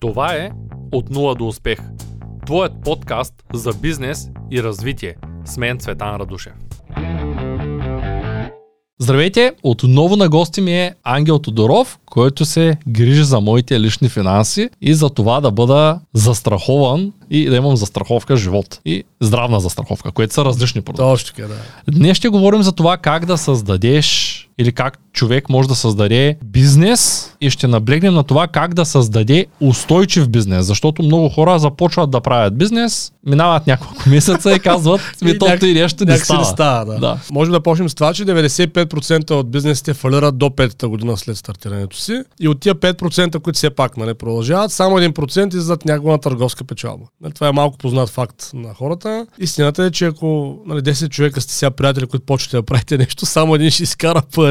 Това е От нула до успех. Твоят подкаст за бизнес и развитие. С мен Цветан Радушев. Здравейте! Отново на гости ми е Ангел Тодоров, който се грижи за моите лични финанси и за това да бъда застрахован и да имам застраховка живот и здравна застраховка, което са различни продукти. Точно така, да. Днес ще говорим за това как да създадеш или как човек може да създаде бизнес и ще наблегнем на това как да създаде устойчив бизнес, защото много хора започват да правят бизнес, минават няколко месеца и казват, ми то и нещо не става. Не става да. да. Можем да почнем с това, че 95% от бизнесите фалират до 5-та година след стартирането си и от тия 5%, които все пак нали, продължават, само 1% излизат някаква търговска печалба. Нали, това е малко познат факт на хората. Истината е, че ако нали, 10 човека сте сега приятели, които почвате да правите нещо, само един ще изкара пари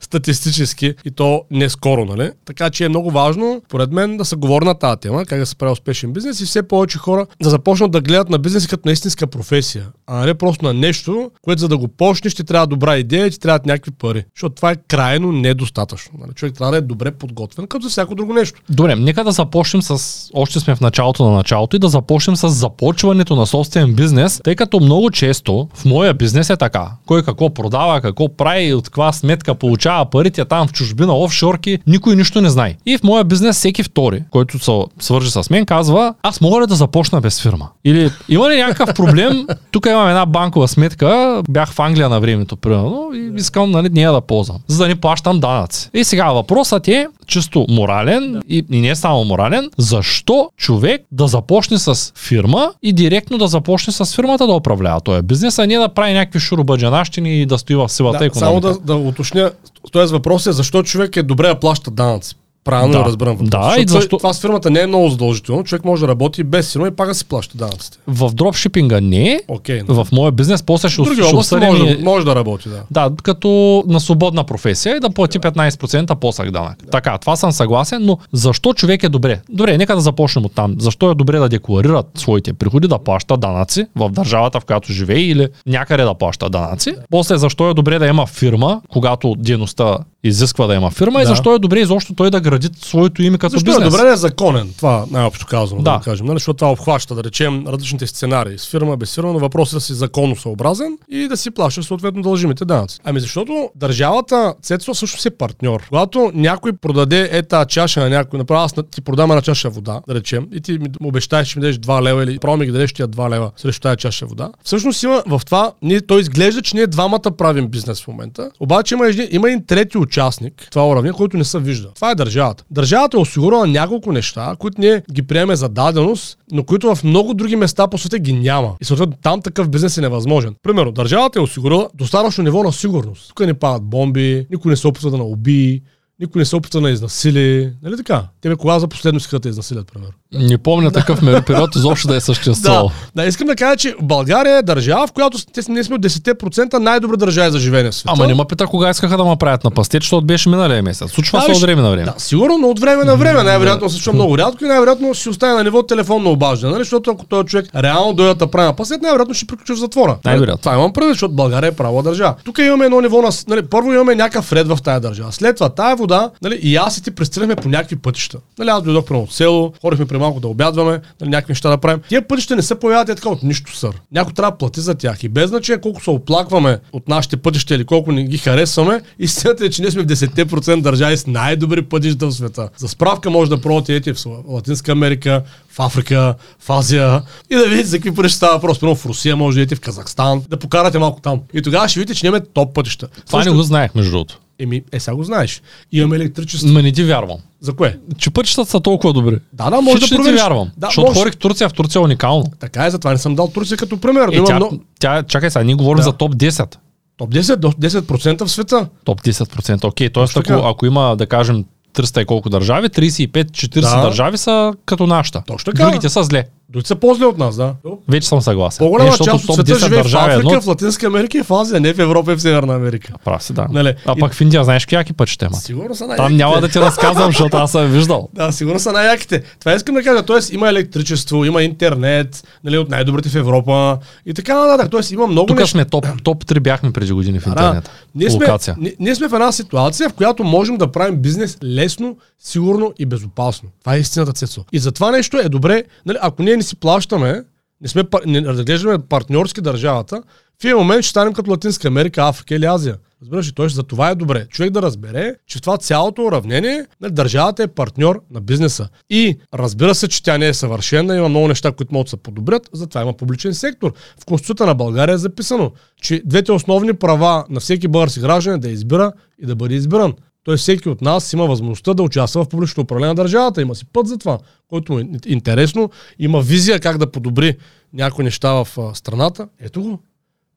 статистически и то не скоро, нали? Така че е много важно, поред мен, да се говори на тази тема, как да се прави успешен бизнес и все повече хора да започнат да гледат на бизнес като на истинска професия, а не просто на нещо, което за да го почнеш ти трябва добра идея и ти трябват някакви пари. Защото това е крайно недостатъчно. Нали? Човек трябва да е добре подготвен, като за всяко друго нещо. Добре, нека да започнем с, още сме в началото на началото и да започнем с започването на собствен бизнес, тъй като много често в моя бизнес е така. Кой какво продава, какво прави, от каква сметка получава парите там в чужбина, офшорки, никой нищо не знае. И в моя бизнес всеки втори, който се свържи с мен, казва, аз мога ли да започна без фирма? Или има ли някакъв проблем? Тук имам една банкова сметка, бях в Англия на времето, примерно, и искам нали, нея да ползвам, за да не плащам данъци. И сега въпросът е, чисто морален да. и, и не само морален, защо човек да започне с фирма и директно да започне с фирмата да управлява този бизнес, а не да прави някакви шурубаджанащини и да стои в силата да, економика. Само да, да уточня, т.е. въпросът е защо човек е добре да плаща данъци. Правилно да, разбирам. Да, и защо... Това с фирмата не е много задължително. Човек може да работи без фирма и пак да си плаща данъците. В дропшипинга не. Okay. В моя бизнес после ще Други области може, ми... може да работи, да. Да, като на свободна професия и да плати 15% посък данък. Да. Така, това съм съгласен, но защо човек е добре? Добре, нека да започнем от там. Защо е добре да декларират своите приходи, да плаща данъци в държавата, в която живее или някъде да плаща данъци. Да. После защо е добре да има фирма, когато дейността изисква да има фирма да. и защо е добре изобщо той да гради своето име като защо бизнес. е добре е законен, това най-общо казано, да, да кажем, нали? защото това обхваща, да речем, различните сценарии с фирма, без фирма, но въпросът е да си законосъобразен и да си плащаш съответно дължимите данъци. Ами защото държавата, цецо също си е партньор. Когато някой продаде ета чаша на някой, направо аз ти продам една чаша вода, да речем, и ти ми обещаеш, че ми дадеш 2 лева или право ми ги дадеш тия 2 лева срещу тази чаша вода. Всъщност има в това, ние, той изглежда, че ние двамата правим бизнес в момента. Обаче има, има един трети участник, това уравнение, който не се вижда. Това е държавата. Държавата е осигурила няколко неща, които ние ги приеме за даденост, но които в много други места по света ги няма. И съответно там такъв бизнес е невъзможен. Примерно, държавата е осигурила достатъчно ниво на сигурност. Тук не падат бомби, никой не се опитва да науби, никой не се опитва да изнасили. Нали така? Те ме кога за последно искат да изнасилят, примерно. Не помня такъв период изобщо да е съществувал. да, да, искам да кажа, че България е държава, в която те, ние сме от 10% най-добра държава за живеене в света. Ама не ме пита кога искаха да ме правят на пастет, защото беше миналия месец. Случва да, се от време на време. Да, сигурно, но от време на време. Най-вероятно се случва много рядко и най-вероятно ще остане на ниво телефонно обаждане, нали? защото ако този човек реално дойде да прави на пастет, най-вероятно ще приключи в затвора. Най-вероятно. Това имам предвид, защото България е права държава. Тук имаме едно ниво на. Нали, първо имаме някакъв ред в тази държава. След това тая вода, нали, и аз и ти пристреляхме по някакви пътища. Нали, аз дойдох от село, ходихме при малко да обядваме, нали, някакви неща да правим. Тия пътища не се появяват е така от нищо сър. Някой трябва да плати за тях. И без значение колко се оплакваме от нашите пътища или колко не ги харесваме, истината е, че ние сме в 10% държави с най-добри пътища в света. За справка може да пробвате в Латинска Америка, в Африка, в Азия и да видите за какви пътища става въпрос. В Русия може да идете в Казахстан, да покарате малко там. И тогава ще видите, че нямаме топ пътища. Това Също... не го знаех, между другото. Еми, е, сега го знаеш. Имаме електричество. Ма не ти вярвам. За кое? Че пътищата са толкова добри. Да, да, може Хич да провериш. ти вярвам. Да, защото може... хорих Турция, в Турция е уникално. Така е, затова не съм дал Турция като пример. Е, тя, много... тя, чакай сега, ние говорим да. за топ 10. Топ 10 до 10% в света. Топ 10%, окей. Okay. Тоест, ако, ако има, да кажем, 300 и колко държави, 35-40 да. държави са като нашата. Точно така. Другите са зле. Дори са по-зле от нас, да. Вече съм съгласен. По-голяма Е, защото част от света 10 живее в държави Африка, едно- в Латинска Америка и в Азия, не в Европа и в Северна Америка. Прав си, да. Нали? А И- пък в Индия знаеш какви пътища имат. Сигурно са най Там няма да ти разказвам, защото аз съм виждал. Да, сигурно са най-яките. Това искам да кажа. Тоест има електричество, има интернет, нали, от най-добрите в Европа и така нататък. Тоест има много Тук неща. сме топ, топ 3 бяхме преди години в Да, интернет. Ние сме, Локация. ние, ние сме в една ситуация, в която можем да правим бизнес лесно, сигурно и безопасно. Това е истината, Цецо. И за това нещо е добре, нали, ако ние не си плащаме, не сме не разглеждаме партньорски държавата, в един момент ще станем като Латинска Америка, Африка или Азия. Разбираш ли? Тоест за това е добре. Човек да разбере, че в това цялото уравнение нали, държавата е партньор на бизнеса. И разбира се, че тя не е съвършена, има много неща, които могат да се подобрят, затова има публичен сектор. В Конституцията на България е записано, че двете основни права на всеки български граждан е да избира и да бъде избиран. Тоест всеки от нас има възможността да участва в публичното управление на държавата. Има си път за това, който му е интересно, има визия как да подобри някои неща в страната. Ето го.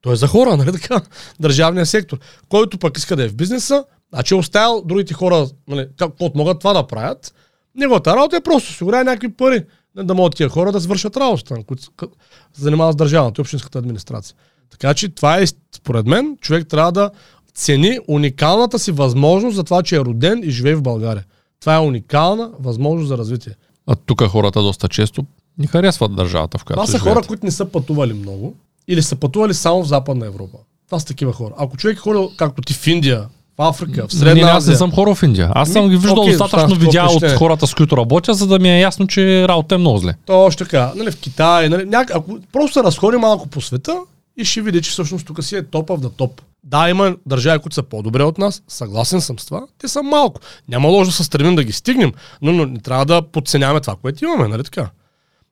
Той е за хора, нали така? Държавния сектор. Който пък иска да е в бизнеса, значи е оставил другите хора, нали, как могат това да правят. Неговата работа е просто осигурява някакви пари, да могат тия хора да свършат работата, които се занимават с държавната и общинската администрация. Така че това е, според мен, човек трябва да цени уникалната си възможност за това, че е роден и живее в България. Това е уникална възможност за развитие. А тук хората доста често ни харесват държавата, в която Това са живеят. хора, които не са пътували много или са пътували само в Западна Европа. Това са такива хора. Ако човек е ходил, както ти в Индия, в Африка, в Не, Средна не, аз не съм хора в Индия. Аз съм Ми, ги виждал достатъчно видеа такова от хората, с които работя, за да ми е ясно, че работа е много зле. то още така, нали, в Китай, нали, няк... ако просто се разходи малко по света и ще види, че всъщност тук си е топа в топ. Да, има държави, които са по-добре от нас, съгласен съм с това, те са малко. Няма лошо да се стремим да ги стигнем, но, но не трябва да подценяваме това, което имаме, нали така?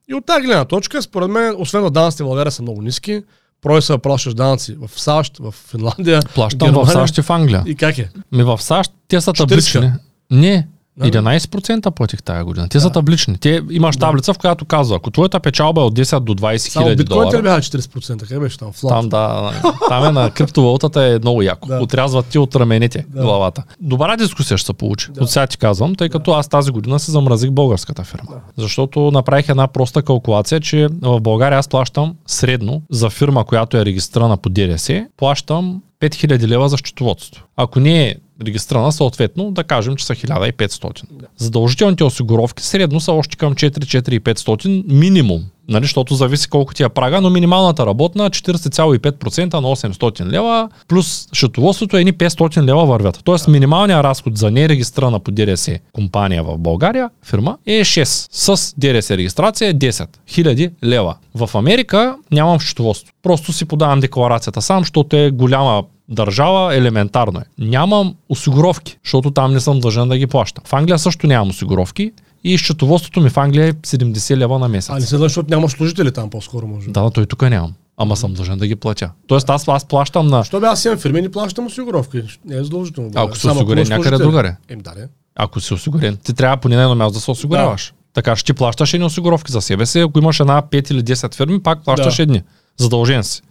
И от тази гледна точка, според мен, освен на данъците в България са много ниски, прой да плащаш данъци в САЩ, в Финландия, Плащам в. САЩ и в Англия. И как е? Ми в САЩ те са 40. таблични. Не, Да. 11% платих тая година. Те са таблични. Те имаш таблица, в която казва, ако твоята печалба е от 10 до 20 Само хиляди долара, бяха 40%? Как беше там? Флот. там да, там е на криптовалутата е много яко. Да. Отрязват ти от раменете Да. главата. Добра дискусия ще се получи. Да. От сега ти казвам, тъй като аз тази година се замразих българската фирма. Защото направих една проста калкулация, че в България аз плащам средно за фирма, която е регистрирана по ДРС, плащам 5000 лева за счетоводство. Ако не е регистрирана, съответно, да кажем, че са 1500. Задължителните осигуровки средно са още към 4-4500 минимум. Нали, защото зависи колко ти е прага, но минималната работна 40,5% на 800 лева, плюс счетоводството е едни 500 лева вървят. Тоест минималният разход за нерегистрирана по ДРС компания в България, фирма, е 6. С ДРС регистрация е 10 000 лева. В Америка нямам счетоводство. Просто си подавам декларацията сам, защото е голяма държава, елементарно е. Нямам осигуровки, защото там не съм дължен да ги плащам. В Англия също нямам осигуровки и счетоводството ми в Англия е 70 лева на месец. А не се да, защото няма служители там по-скоро може. Да, той тук нямам. Ама съм дължен да ги платя. Тоест аз, аз плащам на... Що бе, аз имам фирми и не плащам осигуровки. Не е задължително. бе. Ако си Само осигурен някъде другаде. Ем, да, не. Ако си осигурен, ти трябва по на едно място да се осигуряваш. Така ще ти плащаш едни осигуровки за себе си. Ако имаш една 5 или 10 фирми, пак плащаш Да. едни. Задължен си.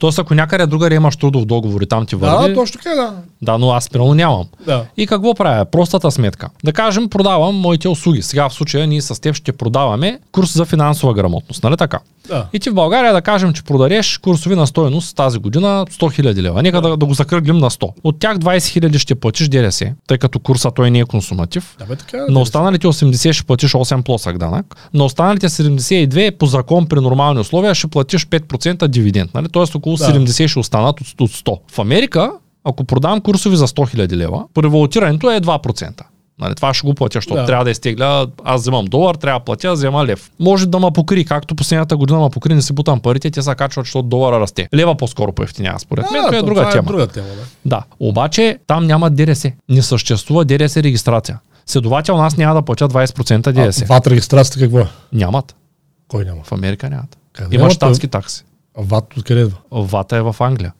Тоест, ако някъде другаде имаш трудов договор и там ти върви, Да, точно така, да. да, но аз примерно нямам. Да. И какво правя? Простата сметка. Да кажем, продавам моите услуги. Сега в случая ние с теб ще продаваме курс за финансова грамотност, нали така? Да. И ти в България да кажем, че продадеш курсови на стоеност тази година 100 000 лева. Нека да, да го закръглим на 100. От тях 20 000 ще платиш ДРС, тъй като курса той не е консуматив. Да, бе, така е. На останалите 80 ще платиш 8 плосък данък. На останалите 72 по закон при нормални условия ще платиш 5% дивиденд. Нали? Тоест около Да. 70 ще останат от, от 100. В Америка, ако продавам курсови за 100 000 лева, револтирането е 2%. Нали, това ще го платя, защото Да. да. трябва да изтегля, аз вземам долар, трябва да платя, взема лев. Може да ма покри, както последната година ма покри, не си бутам парите, те се качват, защото долара расте. Лева по-скоро поевтинява, според мен, това е друга това тема. Е друга тема, да. Да, обаче там няма ДРС. Не съществува ДРС регистрация. Следователно аз няма да платя 20% ДРС. А, ВАТ регистрацията какво е? Нямат. Кой няма? В Америка нямат. Къде Има щатски такси. ВАТ откъде идва? ВАТа е в Англия,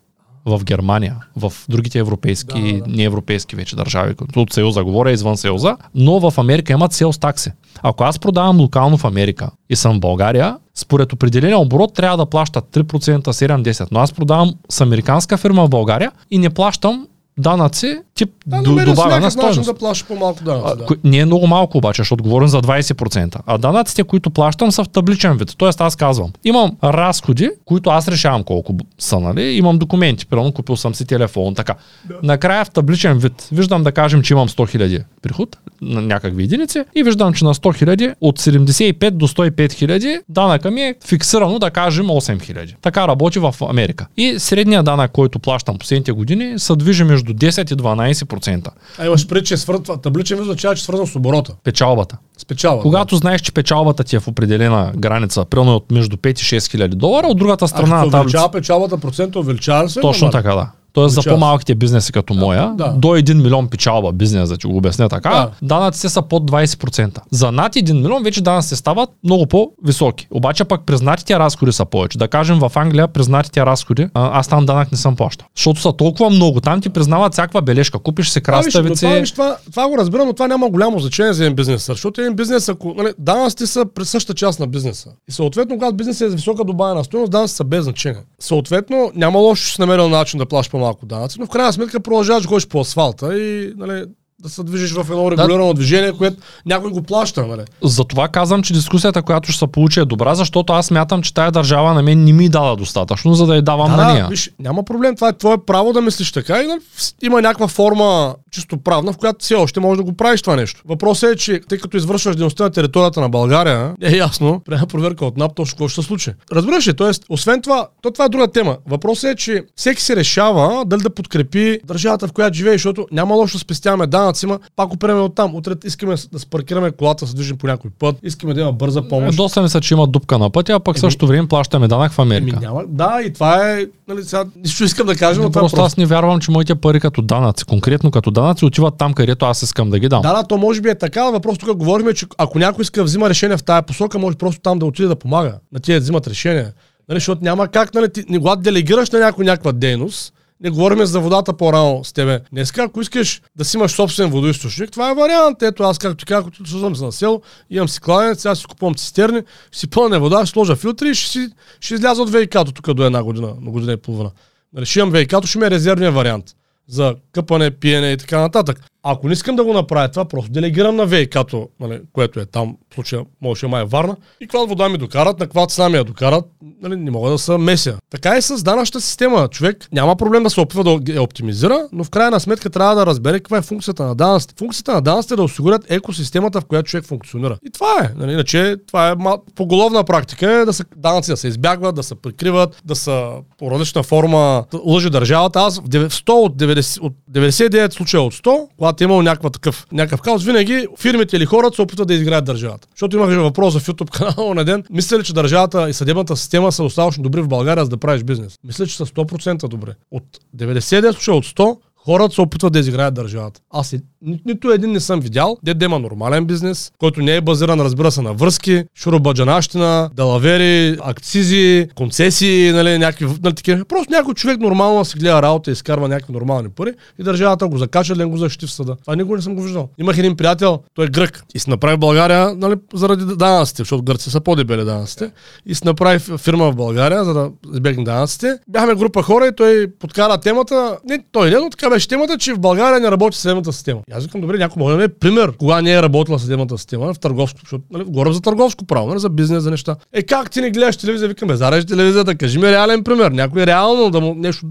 в Германия, в другите европейски, Да, да, да, неевропейски вече държави, като от Съюза, говоря извън Съюза, но в Америка имат селс такси. Ако аз продавам локално в Америка и съм в България, според определения оборот трябва да плащат 3%, 7-10%, но аз продавам с американска фирма в България и не плащам данъци, тип Да, добавена стойност. да плащаш по-малко данъци. Да. Не е много малко обаче, защото говорим за 20%. А данъците, които плащам, са в табличен вид. Тоест аз казвам, имам разходи, които аз решавам колко са, нали? Имам документи, примерно купил съм си телефон, така. Накрая в табличен вид виждам да кажем, че имам 100 000 приход на някакви единици и виждам, че на 100 000 от 75 до 105 000 данъка ми е фиксирано да кажем 8 000. Така работи в Америка. И средният данък, който плащам последните години, се движи между 10 и 12% А имаш преди, че е свързан, табличен вид означава, че свързан с оборота. печалбата. С печала. Когато знаеш, че печалбата ти е в определена граница, примерно от между 5 и 6 хиляди долара, от другата А страна като на таблица. увеличава печалбата, процента увеличава ли се? Точно така, да. Тоест за се. по-малките бизнеси като моя, да. до 1 милион печалба бизнес, да ти го обясня така, Да. данъците са под 20%. За над 1 милион вече данъците стават много по-високи. Обаче пък признатите разходи са повече. Да кажем в Англия признатите разходи, а, аз там данък не съм плащал. Защото са толкова много. Там ти признават всякаква бележка. Купиш виж, но краставици. това, виж, това, това го разбирам, но това няма голямо значение за един бизнес. Защото един бизнес, ако нали, данъците са при същата част на бизнеса. И съответно, когато бизнесът е с висока добавена стоеност, данъците са без значение. Съответно, няма лошо, че си намерил начин да плащаш по-малко данъци, но в крайна сметка продължаваш да ходиш по асфалта и нали, да се движиш в едно регулирано движение, което някой го плаща. Нали. Затова казвам, че дискусията, която ще се получи е добра, защото аз мятам, че тая държава на мен не ми дава достатъчно, за да я давам Да, на да, нея. виж, няма проблем, това е твое право да мислиш така и с- има някаква форма чисто правна, в която все още можеш да го правиш това нещо. Въпросът е, че тъй като извършваш дейността на територията на България, е ясно, трябва проверка от НАП точно какво ще се случи. Разбираш ли? Тоест, освен това, то това е друга тема. Въпросът е, че всеки се решава дали да подкрепи държавата, в която живее, защото няма лошо да спестяваме данъци, ма пак опреме от там. Утре искаме да спаркираме колата, се движим по някой път, искаме да има бърза помощ. Доста ми се, че има дупка на пътя, а пък в същото време плащаме данък в Еми, Америка. няма. Да, и това е. Нали, сега, нищо искам да кажа, но това е Просто аз не вярвам, че моите пари като данъци, конкретно като данъци, отиват там, където аз искам да ги дам. Да, да, то може би е така. Въпрос тук говорим, че ако някой иска да взима решение в тая посока, може просто там да отиде да помага. На тия да взимат решение. Нали, защото няма как, нали, ти, не делегираш на някой някаква дейност, не говорим за водата по-рано с тебе. Днеска, ако искаш да си имаш собствен водоисточник, това е вариант. Ето аз, както казах, като съм се насел, имам си кладенец, сега си купувам цистерни, си пълня вода, ще сложа филтри и ще, си, ще изляза от ВИК-то тук до една година, на година и половина. Нали, ще имам ВИК-то, ще ми е резервния вариант за къпане, пиене и така нататък. Ако не искам да го направя това, просто делегирам на ВИК-то, нали, което е там, в случая може май е Варна, и каква вода ми докарат, на каква цена ми я докарат, нали, не мога да се меся. Така и с данъчната система. Човек няма проблем да се опитва да я оптимизира, но в крайна сметка трябва да разбере каква е функцията на данъците. Функцията на данъците е да осигурят екосистемата, в която човек функционира. И това е. Нали, иначе това е поголовна практика е да се, данъци да се избягват, да се прикриват, да са по различна форма лъжи държавата. Аз в 9 100 от 90, от 99 случая от 100, когато е имал някакъв такъв, някакъв хаос, винаги фирмите или хората се опитват да изиграят държавата. Защото имах въпрос в YouTube канала на ден. Мисля ли, че държавата и съдебната система са достатъчно добри в България, за да правиш бизнес? Мисля, че са 100% добре. От 99 случая от 100, хората се опитват да изиграят държавата. Аз и, ни, нито един не съм видял, де да има нормален бизнес, който не е базиран, разбира се, на връзки, шуробаджанащина, далавери, акцизи, концесии, нали, някакви, нали, такива. Просто някой човек нормално си гледа работа и изкарва някакви нормални пари и държавата го закача, да го защити в съда. Това никога не съм го виждал. Имах един приятел, той е грък и се направи в България, нали, заради данъците, защото гърци са по-дебели данъците. И се направи фирма в България, за да избегне данъците. Бяхме група хора и той подкара темата. Не, той не, но така беше темата, че в България не работи съдебната система. И аз викам, добре, някой може да ме пример, кога не е работила съдебната система в търговско, защото нали, говорим за търговско право, нали, за бизнес, за неща. Е, как ти не гледаш телевизия? Викам, бе, зарежи телевизията, кажи ми реален пример. Някой реално да му нещо,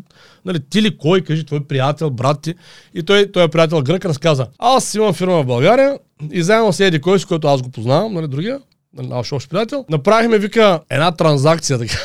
нали, ти ли кой, кажи, твой приятел, брат ти. И той, той е приятел грък, разказа, аз имам фирма в България и заедно с Еди кой, с който аз го познавам, нали, другия, нали, наш общ приятел, направихме, вика, една транзакция, така.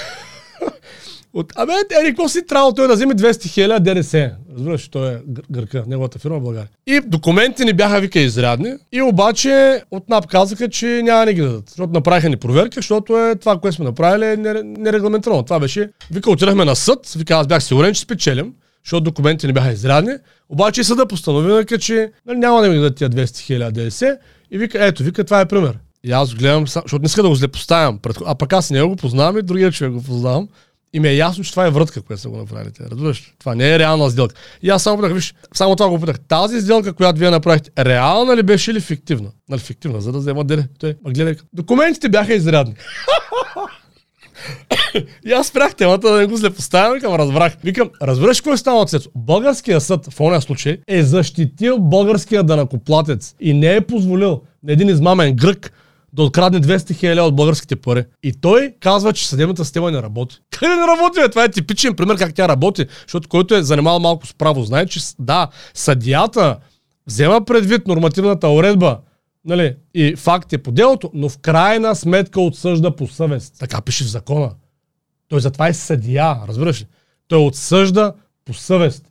От, абе, ери, какво си трябвало той да вземе 200 хиляди ДДС? Разбираш, той е гър- гърка, неговата фирма в България. И документи ни бяха, вика, изрядни. И обаче от НАП казаха, че няма ни ги дадат. Защото направиха ни проверка, защото е това, което сме направили е нере- нерегламентирано. Това беше, вика, отидахме на съд, вика, аз бях сигурен, че спечелим, защото документи ни бяха изрядни. Обаче и съда постанови, вика, че нали, няма да ми дадат тия 200 хиляди ДДС. И вика, ето, вика, това е пример. И аз гледам, защото не иска да го злепоставям. А пък аз не го познавам и другия човек го познавам. И ми е ясно, че това е врътка, която са го направили. Разбираш? Това не е реална сделка. И аз само питах, виж, само това го питах. Тази сделка, която вие направихте, реална ли беше или фиктивна? Нали, фиктивна, за да взема деле. Той, ма гледай, документите бяха изрядни. и аз спрях темата да не го злепоставям, викам, разбрах. Викам, разбираш какво е станало, Цецо? Българския съд в ония случай е защитил българския данакоплатец и не е позволил на един измамен грък да открадне 200 хиляди от българските пари. И той казва, че съдебната система не работи. Къде не работи? Това е типичен пример как тя работи, защото който е занимавал малко с право, знае, че да, съдията взема предвид нормативната уредба, нали, и факти по делото, но в крайна сметка отсъжда по съвест. Така пише в закона. Той затова е съдия, разбираш ли? Той отсъжда по съвест.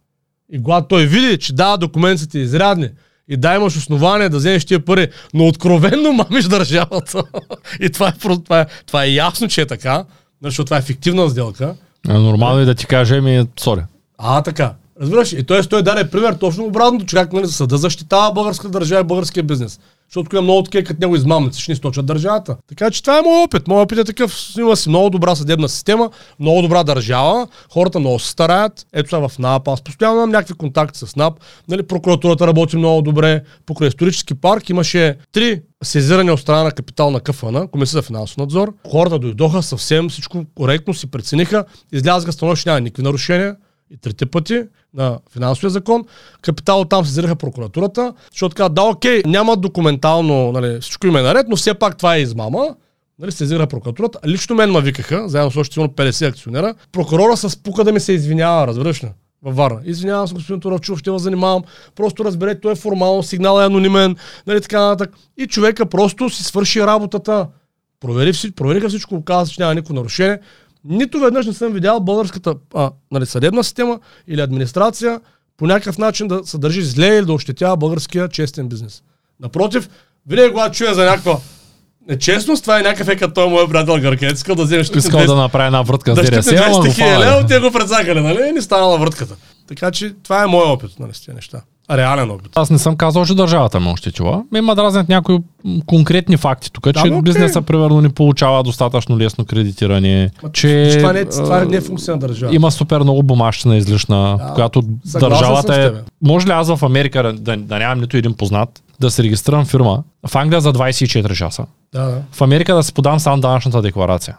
И когато той види, че да, документите изрядни, и да имаш основание да вземеш тия пари, но откровенно мамиш държавата. и това е, това, е, това е ясно, че е така, защото това е фиктивна сделка. А, нормално е да ти каже, ми, сори. А, така. Разбираш? И той, той даде пример точно обратното, че как нали, съда защитава българската държава и българския бизнес. Защото има много такива, като него измамници, ще ни сточат държавата. Така че това е моят опит. Моят опит е такъв. Има си много добра съдебна система, много добра държава, хората много се стараят. Ето сега в НАП. Аз постоянно имам някакви контакти с НАП. Нали, прокуратурата работи много добре. Покрай исторически парк имаше три сезиране от страна на капитал на КФН, Комисия за финансов надзор. Хората дойдоха съвсем всичко коректно, си прецениха, излязаха становище, няма никакви нарушения и трите пъти на финансовия закон. Капитал там сезираха прокуратурата, защото каза, да, окей, няма документално, нали, всичко им е наред, но все пак това е измама. Нали, сезира прокуратурата. Лично мен ма викаха, заедно с още 50 акционера. Прокурора с пука да ми се извинява, разбираш ли? във Варна. Извинявам се, господин Туравчув, ще ви занимавам. Просто разберете, той е формално, сигнал е анонимен, нали така нататък. И човека просто си свърши работата. Провери, провериха всичко, каза, че няма никакво нарушение. Нито веднъж не съм видял българската а, нали, съдебна система или администрация по някакъв начин да се държи зле или да ощетява българския честен бизнес. Напротив, винаги когато чуя за някаква нечестност, това е някакъв е като моят приятел Гъркет, искал да вземеш Искал да направи една врътка с ДДС, ама го фана. те го предсакали, нали? И не станала врътката. Така че това е моят опит, нали, с тези неща реален опит. Аз не съм казал, че държавата ме ощетила. Има да разнят някои конкретни факти тук, да, че okay. бизнеса примерно не получава достатъчно лесно кредитиране. Ма, че, това, не, това не е функция на държава. Има супер много бумащина излишна, да, която държавата е... Може ли аз в Америка да, да, да нямам нито един познат, да се регистрирам фирма в Англия за 24 часа. Да, да. В Америка да се подам само данъчната декларация.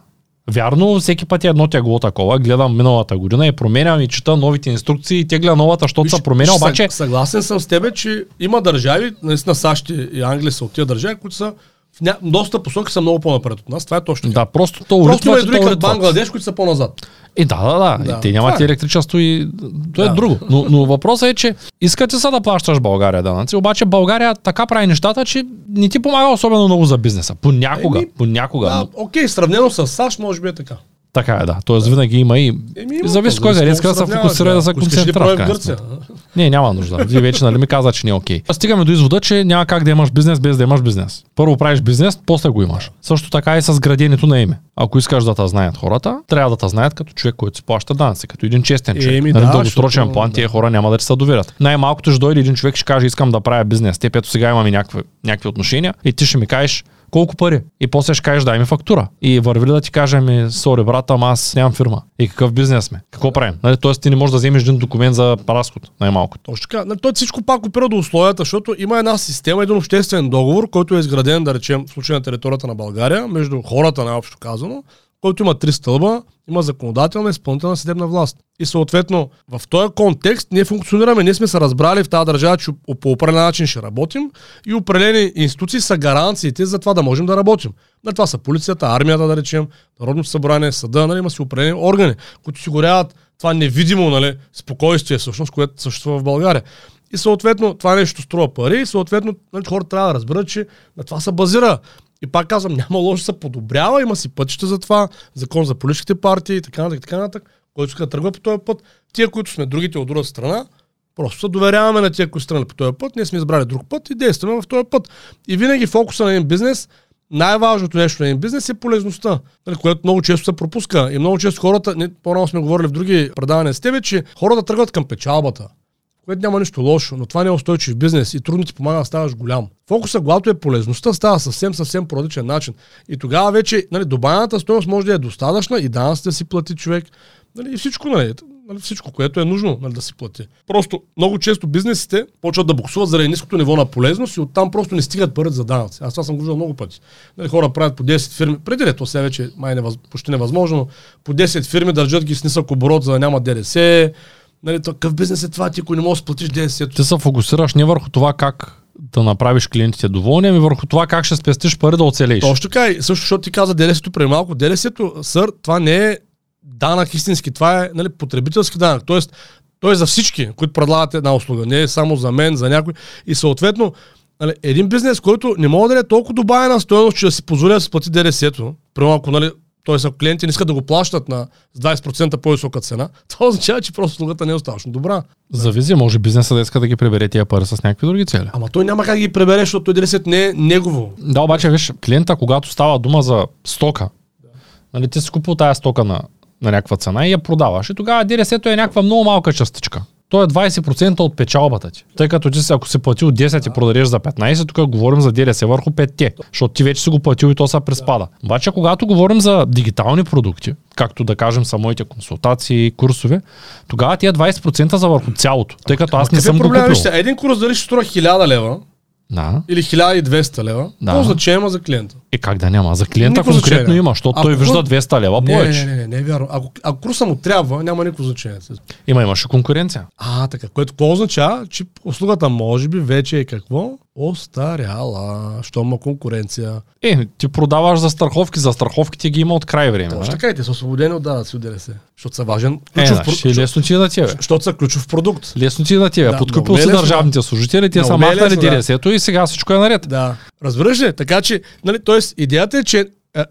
Вярно, всеки път е едно тегло такова. Гледам миналата година и променям и чета новите инструкции и тегля новата, защото се променя, обаче... Съгласен съм с тебе, че има държави, наистина САЩ и Англия са от тия държави, които са в доста посоки са много по-напред от нас. Това е точно. Да, просто то Просто е дори като Бангладеш, които са по-назад. И да, да, да. да и те нямат е. електричество и то е да. друго. Но, но въпросът е, че искате са да плащаш България данъци, обаче България така прави нещата, че не ти помага особено много за бизнеса. Понякога. Еми, понякога. Да, но... Окей, сравнено с САЩ, може би е така. Така е, да. Тоест винаги има и... Еми, има, зависи кой иска да се фокусира да, да се концентрира. Гърция. Не, няма нужда. Вие вече нали ми каза, че не е окей. Okay. Стигаме до извода, че няма как да имаш бизнес без да имаш бизнес. Първо правиш бизнес, после го имаш. Също така и с градението на име. Ако искаш да те знаят хората, трябва да те знаят като човек, който си плаща данъци, като един честен човек. Еми, нали, да, дългосрочен план тия хора няма да ти се доверят. Най-малкото ще дойде един човек, ще каже, искам да правя бизнес. Те ето сега имаме някакви, някакви отношения и ти ще ми кажеш, колко пари? И после ще кажеш, дай ми фактура. И върви ли да ти кажа, ми, сори, брата, ама аз нямам фирма. И какъв бизнес сме? Какво правим? Нали, тоест ти не можеш да вземеш един документ за разход, най-малко. Точно така. Нали, той всичко пак опира до условията, защото има една система, един обществен договор, който е изграден, да речем, в случай на територията на България, между хората, най-общо казано, който има три стълба, има законодателна, изпълнителна съдебна власт. И съответно, в този контекст ние функционираме, ние сме се разбрали в тази държава, че по определен начин ще работим и определени институции са гаранциите за това да можем да работим. На това са полицията, армията, да речем, Народното събрание, съда, нали, има си определени органи, които осигуряват това невидимо нали, спокойствие, всъщност, което съществува в България. И съответно това нещо струва пари и съответно нали, хората трябва да разберат, че на това се базира и пак казвам, няма лошо се подобрява, има си пътища за това, закон за политическите партии и така нататък, така нататък, който иска да тръгва по този път. Тия, които сме другите от друга страна, просто се доверяваме на тия, които страна по този път, ние сме избрали друг път и действаме в този път. И винаги фокуса на един бизнес, най-важното нещо на един бизнес е полезността, нали, което много често се пропуска. И много често хората, по-рано сме говорили в други предавания с тебе, че хората тръгват към печалбата което няма нищо лошо, но това не е устойчив бизнес и трудно ти помага да ставаш голям. Фокуса, когато е полезността, става съвсем, съвсем по различен начин. И тогава вече нали, добавената стоеност може да е достатъчна и данъците да си плати човек. Нали, и всичко, нали, нали, всичко, което е нужно нали, да си плати. Просто много често бизнесите почват да буксуват заради ниското ниво на полезност и оттам просто не стигат пари за данъци. Аз това съм го много пъти. Нали, хора правят по 10 фирми, преди лето сега вече май е невъз, почти невъзможно, по 10 фирми държат ги с нисък оборот, за да няма ДДС. Нали, такъв бизнес е това, ти ако не можеш да платиш ДДС. Ти се фокусираш не върху това как да направиш клиентите доволни, ами върху това как ще спестиш пари да оцелееш. Точно така и също, защото ти каза ДДС-то преди малко. ДДС-то, сър, това не е данък истински, това е нали, потребителски данък. Тоест, той е за всички, които предлагат една услуга, не е само за мен, за някой. И съответно, нали, един бизнес, който не може да е толкова добавена стоеност, че да си позволя да си плати ДДС-то, примерно ако нали, т.е. ако клиенти не искат да го плащат на 20% по-висока цена, това означава, че просто услугата не е достатъчно добра. Зависи, може бизнеса да иска да ги прибере тия пари с някакви други цели. Ама той няма как да ги прибере, защото 10 не е негово. Да, обаче виж, клиента, когато става дума за стока, да. нали, ти си купил тази стока на, на някаква цена и я продаваш. И тогава ДДС-то е някаква много малка частичка то е 20% от печалбата ти. Тъй като ти ако си платил 10 и продадеш за 15, тук говорим за ДДС върху 5-те, защото ти вече си го платил и то се преспада. Обаче когато говорим за дигитални продукти, както да кажем са моите консултации, курсове, тогава тия 20% за върху цялото. Тъй като аз не съм го купил. Един курс дали ще струва 1000 лева, да. Или 1200 лева. Да. Какво значение има за клиента? Е, как да няма? За клиента никакво конкретно значение. има, защото той вижда 200 лева не, повече. Не, не, не, не, е вярно. Ако, ако курса му трябва, няма никакво значение. Има, имаше конкуренция. А, така. Което какво означава, че услугата може би вече е какво? Остаряла, що има конкуренция. Е, ти продаваш за страховки, за страховките ги има от край време. Точно така и те са освободени от данъци от ДДС. Защото са важен ключов е, да, продукт. лесно ти е да тебе. Защото са ключов продукт. Лесно ти е да тебе. Да, Подкупил си държавните служители, те са махнали ДДС-то и сега всичко е наред. Да. Разбираш ли? Така че, нали, т.е. идеята е, че е,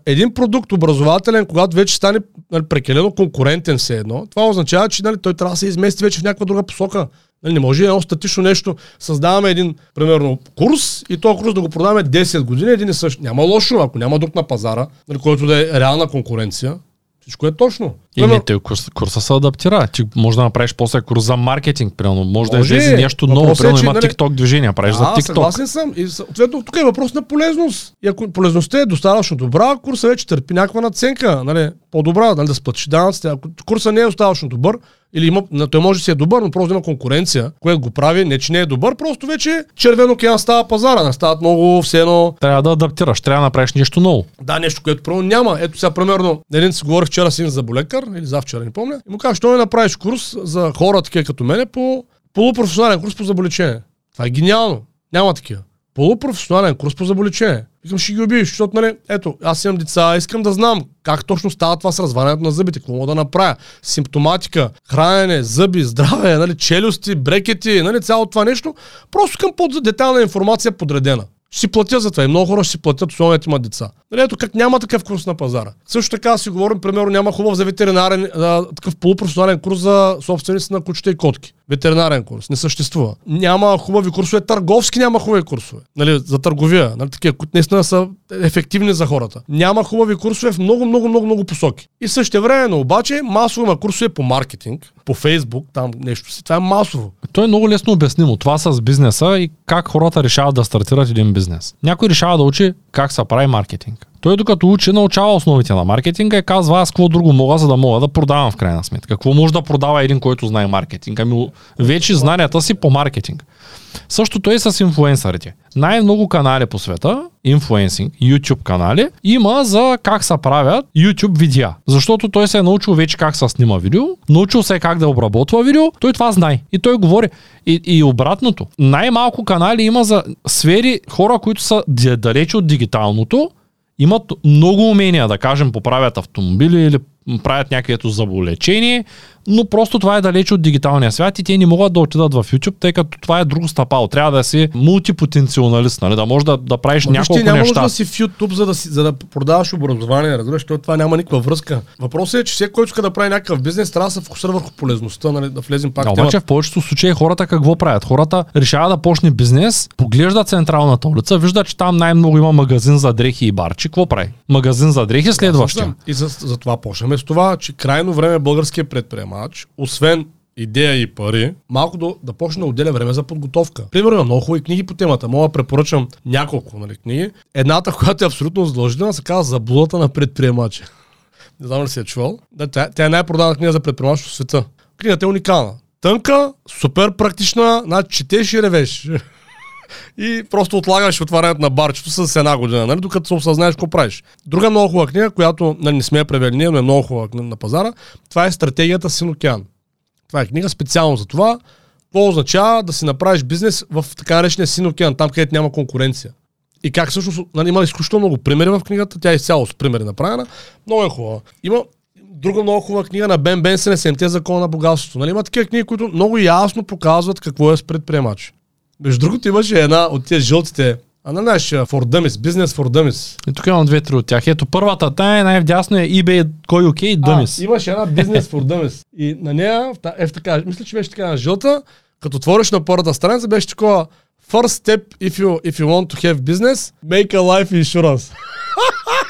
един продукт образователен, когато вече стане нали, прекалено конкурентен все едно, това означава, че нали, той трябва да се измести вече в някаква друга посока. Нали, не може едно статично нещо. Създаваме един, примерно, курс и този курс да го продаваме 10 години, един и същ. Няма лошо, ако няма друг на пазара, нали, който да е реална конкуренция. Всичко е точно. И не, те курс, курса се адаптира. Ти може да направиш после курс за маркетинг, примерно. Може, може да излезе нещо ново, е, примерно има нали... TikTok движения, правиш а, за TikTok. съгласен съм. И съответно тук е въпрос на полезност. И ако полезността е достатъчно добра, курса вече търпи някаква наценка, нали, по-добра, нали, да сплатиш данъците. Ако курса не е достатъчно добър, или има, той може да си е добър, но просто има конкуренция, което го прави, не че не е добър, просто вече червен океан става пазара, не стават много все едно. Трябва да адаптираш, трябва да направиш нещо ново. Да, нещо, което просто няма. Ето сега, примерно, един си говорих вчера с за болекар, или завчера, не помня, и му казах, що не направиш курс за хора, такива като мене, по полупрофесионален курс по заболечение. Това е гениално. Няма такива полупрофесионален курс по заболечение. Викам, ще ги убиеш, защото, нали, ето, аз имам деца, искам да знам как точно става това с развалянето на зъбите, какво мога да направя. Симптоматика, хранене, зъби, здраве, нали, челюсти, брекети, нали, цялото това нещо. Просто към под детална информация подредена ще си платя за това. И много хора ще си платят, особено имат деца. Нали, ето как няма такъв курс на пазара. Също така си говорим, примерно, няма хубав за ветеринарен, а, такъв полупрофесионален курс за собственици на кучета и котки. Ветеринарен курс. Не съществува. Няма хубави курсове, търговски няма хубави курсове. Нали, за търговия. Нали, такива, които наистина са ефективни за хората. Няма хубави курсове в много, много, много, много посоки. И също време, обаче, масово има курсове по маркетинг, по Фейсбук, там нещо си. Това е масово. То е много лесно обяснимо. Това с бизнеса и как хората решават да стартират един бизнес. Някой решава да учи как се прави маркетинг. Той докато учи, научава основите на маркетинга и казва аз какво друго мога, за да мога да продавам в крайна сметка. Какво може да продава един, който знае маркетинг? Ами вече знанията си по маркетинг. Същото е с инфлуенсърите. Най-много канали по света, инфлуенсинг, YouTube канали, има за как се правят YouTube видеа. Защото той се е научил вече как се снима видео, научил се как да обработва видео, той това знае. И той говори. И, и обратното. Най-малко канали има за сфери хора, които са далече от дигиталното, имат много умения, да кажем, поправят автомобили или правят някакво заболечение, но просто това е далеч от дигиталния свят и те не могат да отидат в YouTube, тъй като това е друго стъпало. Трябва да си мултипотенциалист, нали? да можеш да, да правиш Но, няколко вижте, няма неща. да си в YouTube, за да, си, за да продаваш образование, разбираш, защото това няма никаква връзка. Въпросът е, че всеки, който иска да прави някакъв бизнес, трябва да се фокусира върху полезността, нали? да влезем пак. Да, обаче в повечето случаи хората какво правят? Хората решават да почне бизнес, поглежда централната улица, вижда, че там най-много има магазин за дрехи и барчи. Какво прави? Магазин за дрехи следващия. И за, за това почнем с това, че крайно време българския предприемач, освен идея и пари, малко да, да почне да отделя време за подготовка. Примерно, много хубави книги по темата. Мога да препоръчам няколко нали, книги. Едната, която е абсолютно задължителна, се казва Заблудата на предприемача. Не знам ли си е чувал. Да, тя, тя е най-продана книга за предприемач в света. Книгата е уникална. Тънка, супер практична, значи четеш и ревеш. и просто отлагаш отварянето на барчето с една година, нали, докато се осъзнаеш какво правиш. Друга много хубава книга, която нали, не сме я превели ние, но е много хубава на пазара, това е Стратегията Син океан. Това е книга специално за това. Какво означава да си направиш бизнес в така наречения Син океан, там където няма конкуренция. И как всъщност, нали, има изключително много примери в книгата, тя е изцяло с примери направена. Много е хубава. Има друга много хубава книга на Бен Бенсен, Семте закона на богатството. Нали, има такива книги, които много ясно показват какво е с предприемач. Между другото имаше една от тези жълтите а знаеш, for business for dummies. И тук имам две-три от тях. Ето първата, тая най-вдясно е eBay, кой окей, dummies. А, имаше една business for dummies. И на нея, е в така, мисля, че беше така на жълта, като отвориш на първата страница, беше такова First step if you, if you want to have business, make a life insurance.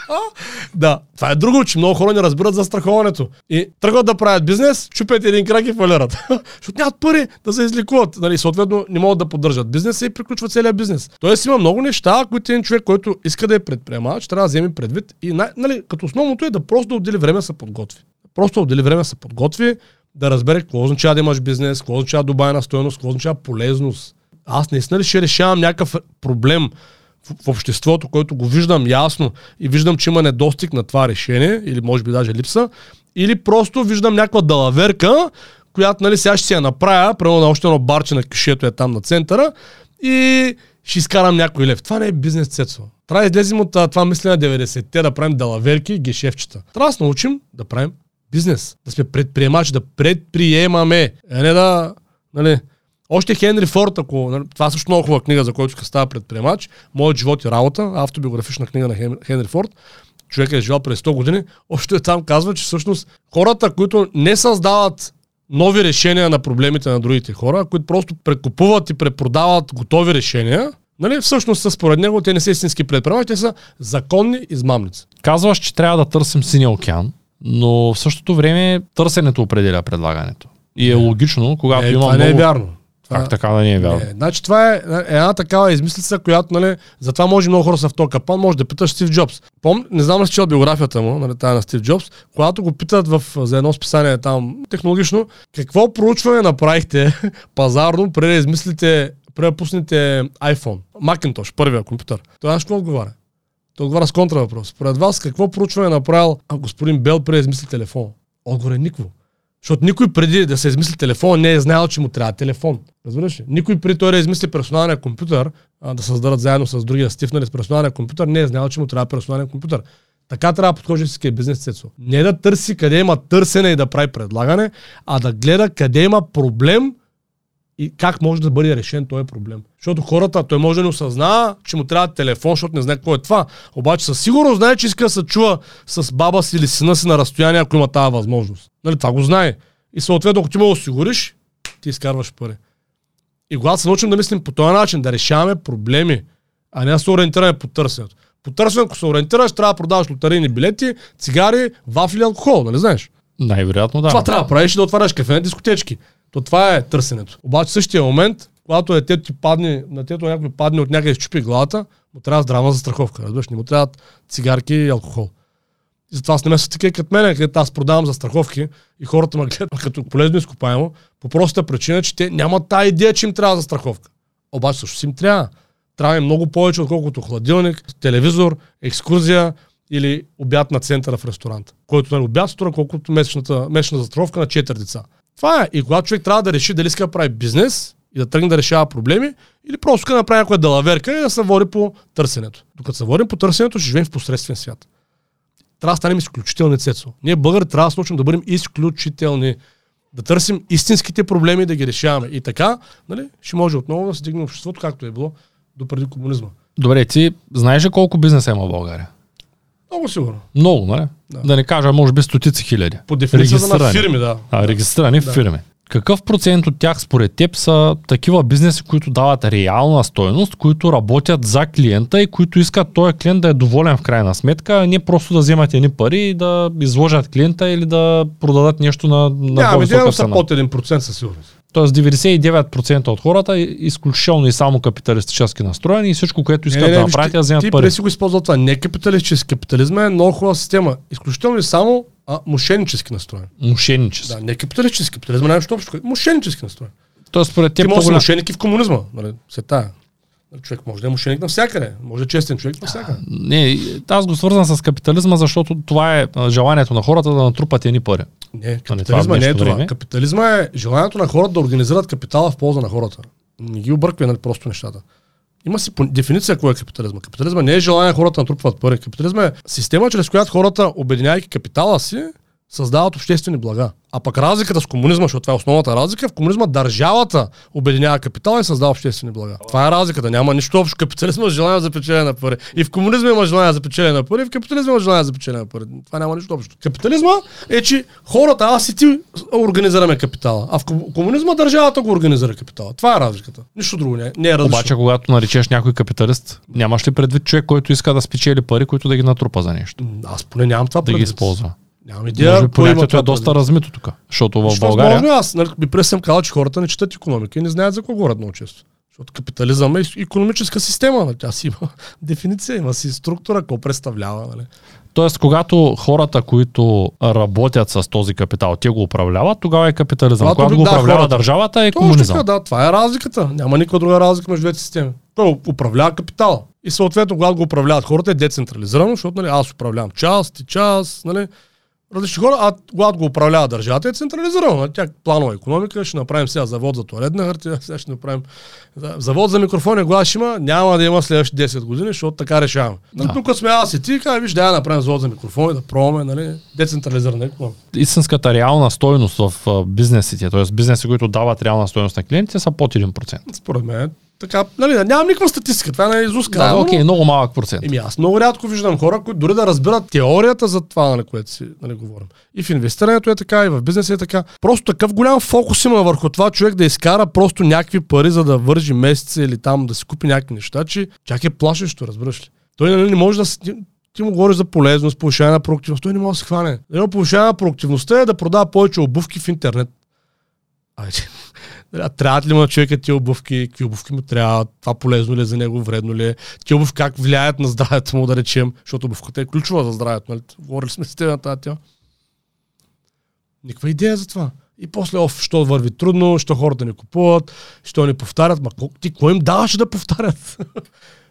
да, това е друго, че много хора не разбират за страховането. И тръгват да правят бизнес, чупят един крак и фалират. Защото нямат пари да се изликуват. Нали, съответно, не могат да поддържат бизнеса и приключват целият бизнес. Тоест има много неща, които един човек, който иска да е предприемач, трябва да вземе предвид. И нали, като основното е да просто отдели време да се подготви. Просто отдели време да се подготви, да разбере какво означава да имаш бизнес, какво означава добавена стоеност, какво означава полезност аз наистина ли ще решавам някакъв проблем в, обществото, който го виждам ясно и виждам, че има недостиг на това решение, или може би даже липса, или просто виждам някаква далаверка, която нали, сега ще си я направя, прямо на още едно барче на кишето е там на центъра и ще изкарам някой лев. Това не е бизнес цецо. Трябва да излезем от това мислене на 90-те, да правим далаверки и гешевчета. Трябва да се научим да правим бизнес. Да сме предприемачи, да предприемаме. А не да, нали, още Хенри Форд, ако нали, това също много хубава книга, за който става предприемач, Моят живот и работа, автобиографична книга на Хенри Форд, човек е живял през 100 години, още там казва, че всъщност хората, които не създават нови решения на проблемите на другите хора, които просто прекупуват и препродават готови решения, Нали, всъщност според него те не са истински предприемачи, те са законни измамници. Казваш, че трябва да търсим синия океан, но в същото време търсенето определя предлагането. И е логично, когато е, има. Това много... не е вярно. Как така да не е вярно? Значи това е една такава измислица, която, нали, затова може много хора са в този капан, може да питаш Стив Джобс. Пом, не знам ли си чел биографията му, нали, тая на Стив Джобс, когато го питат в, за едно списание там технологично, какво проучване направихте пазарно, преди да измислите, преди да пуснете iPhone, Macintosh, първия компютър. Той знаеш какво отговаря? Той отговаря с контра въпрос. Според вас какво проучване е направил господин Бел преди да измисли телефон? Отговор е никво. Защото никой преди да се измисли телефон не е знаел, че му трябва телефон. Разбираш ли? Никой преди той да измисли персоналния компютър, а, да създадат заедно с другия стифнали с персоналния компютър, не е знаел, че му трябва персонален компютър. Така трябва да подхожда всички бизнес цецо. Не да търси къде има търсене и да прави предлагане, а да гледа къде има проблем и как може да бъде решен този проблем. Защото хората, той може да не осъзнава, че му трябва телефон, защото не знае какво е това. Обаче със сигурност знае, че иска да се чува с баба си или сина си на разстояние, ако има тази възможност. Нали, това го знае. И съответно, ако ти му осигуриш, ти изкарваш пари. И когато се научим да мислим по този начин, да решаваме проблеми, а не да се ориентираме по търсенето. По търсенето, ако се ориентираш, трябва да продаваш лотарийни билети, цигари, вафли, алкохол, нали знаеш? Най-вероятно да. Това трябва да правиш и да отваряш кафе на дискотечки. То това е търсенето. Обаче в същия момент, когато детето ти падне, на тето някой падне от някъде изчупи главата, му трябва здравна застраховка. Разбираш, не му трябват цигарки и алкохол. И затова аз не са такива като мен, където аз продавам за страховки и хората ме гледат като полезно изкопаемо, по простата причина, че те нямат тази идея, че им трябва за страховка. Обаче също си им трябва. Трябва им много повече, отколкото хладилник, телевизор, екскурзия или обяд на центъра в ресторант, който е обяд струва колкото месечната, месечна застраховка на 4 деца. Това е. И когато човек трябва да реши дали иска да прави бизнес и да тръгне да решава проблеми, или просто да направи някоя далаверка и да се води по търсенето. Докато се водим по търсенето, ще живеем в посредствен свят. Трябва да станем изключителни цецо. Ние българи трябва да се научим да бъдем изключителни. Да търсим истинските проблеми и да ги решаваме. И така, нали, ще може отново да се дигне обществото, както е било до преди комунизма. Добре, ти знаеш ли колко бизнеса има в България? Много сигурно. Много, нали? Да. да не кажа, може би стотици хиляди. По дефиницията на фирми, да. А, регистрирани да. фирми. Какъв процент от тях според теб са такива бизнеси, които дават реална стоеност, които работят за клиента и които искат този клиент да е доволен в крайна сметка, а не просто да вземат едни пари и да изложат клиента или да продадат нещо на, на Няма, по-висока цена? са под 1% със сигурност. Тоест 99% от хората е изключително и само капиталистически настроени и всичко, което искат не, не, да направят, я вземат ти пари. Ти си го използва това. Не капиталистически. Капитализма е много хубава система. Изключително и само а, мошеннически настроен. Мошеннически. Да, не капиталистически. Капитализма е нещо общо. Мошеннически настроен. Тоест, според теб. Ти може да мошенник и в комунизма. Нали? Се тая. Човек може да е мошеник навсякъде. Може да е честен човек навсякъде. Не, аз го свързвам с капитализма, защото това е желанието на хората да натрупат едни пари. Не, нали, капитализма не е това. Време. Капитализма е желанието на хората да организират капитала в полза на хората. Не ги обърквай нали, просто нещата. Има си дефиниция кой е капитализма. Капитализма не е желание хората да натрупват пари. Капитализма е система, чрез която хората, обединяйки капитала си, създават обществени блага. А пък разликата с комунизма, защото това е основната разлика, в комунизма държавата обединява капитал и създава обществени блага. Това е разликата. Няма нищо общо. Капитализма желание за печелене на пари. И в комунизма има желание за печелене на пари, и в капитализма има желание за печелене на пари. Това няма нищо общо. Капитализма е, че хората, аз и ти организираме капитала. А в комунизма държавата го организира капитала. Това е разликата. Нищо друго не, е. не е различно. Обаче, когато наречеш някой капиталист, нямаш ли предвид човек, който иска да спечели пари, които да ги натрупа за нещо? Аз поне нямам това да предвид. ги използва. Нямам идея. Може понятието е доста размито тук. Защото в България... Възможно аз нали, би през съм казал, че хората не четат економика и не знаят за какво говорят много често. Защото капитализъм е економическа система. Нали? Тя си има дефиниция, има си структура, какво представлява. Нали? Тоест, когато хората, които работят с този капитал, те го управляват, тогава е капитализъм. Когато, когато го управлява хората, държавата, е комунизъм. Така, да, това е разликата. Няма никаква друга разлика между двете системи. Той управлява капитала. И съответно, когато го управляват хората, е децентрализирано, защото нали, аз управлявам част и част, нали, различни хора, а когато го управлява държавата е централизирано. Тя планова економика, ще направим сега завод за туалетна хартия, сега ще направим завод за микрофони, глас има, няма да има следващите 10 години, защото така решаваме. Да. Тук сме аз и ти, казвай, виж, да направим завод за микрофони, да пробваме, нали, децентрализирана економика. Истинската реална стойност в бизнесите, т.е. бизнеси, които дават реална стойност на клиентите, са под 1%. Според мен така, нали, нямам никаква статистика, това е изуска. Да, окей, okay, много малък процент. Еми аз много рядко виждам хора, които дори да разбират теорията за това, на нали, което си нали, говорим. И в инвестирането е така, и в бизнеса е така. Просто такъв голям фокус има върху това човек да изкара просто някакви пари, за да вържи месеца или там да си купи някакви неща, че чак е плашещо, разбираш ли. Той нали, не може да ти му говориш за полезност, повишаване на продуктивност. Той не може да се хване. Едно повишаване на продуктивността е да продава повече обувки в интернет. Айде. Трябват ли му на човека тия обувки, какви обувки му трябва, това полезно ли е за него, вредно ли е, тия обувки как влияят на здравето му, да речем, защото обувката е ключова за здравето, нали? Говорили сме с теб на тази тема. Никаква идея за това. И после, оф, що върви трудно, що хората не купуват, що не повтарят. Ма ти кой им даваш да повтарят?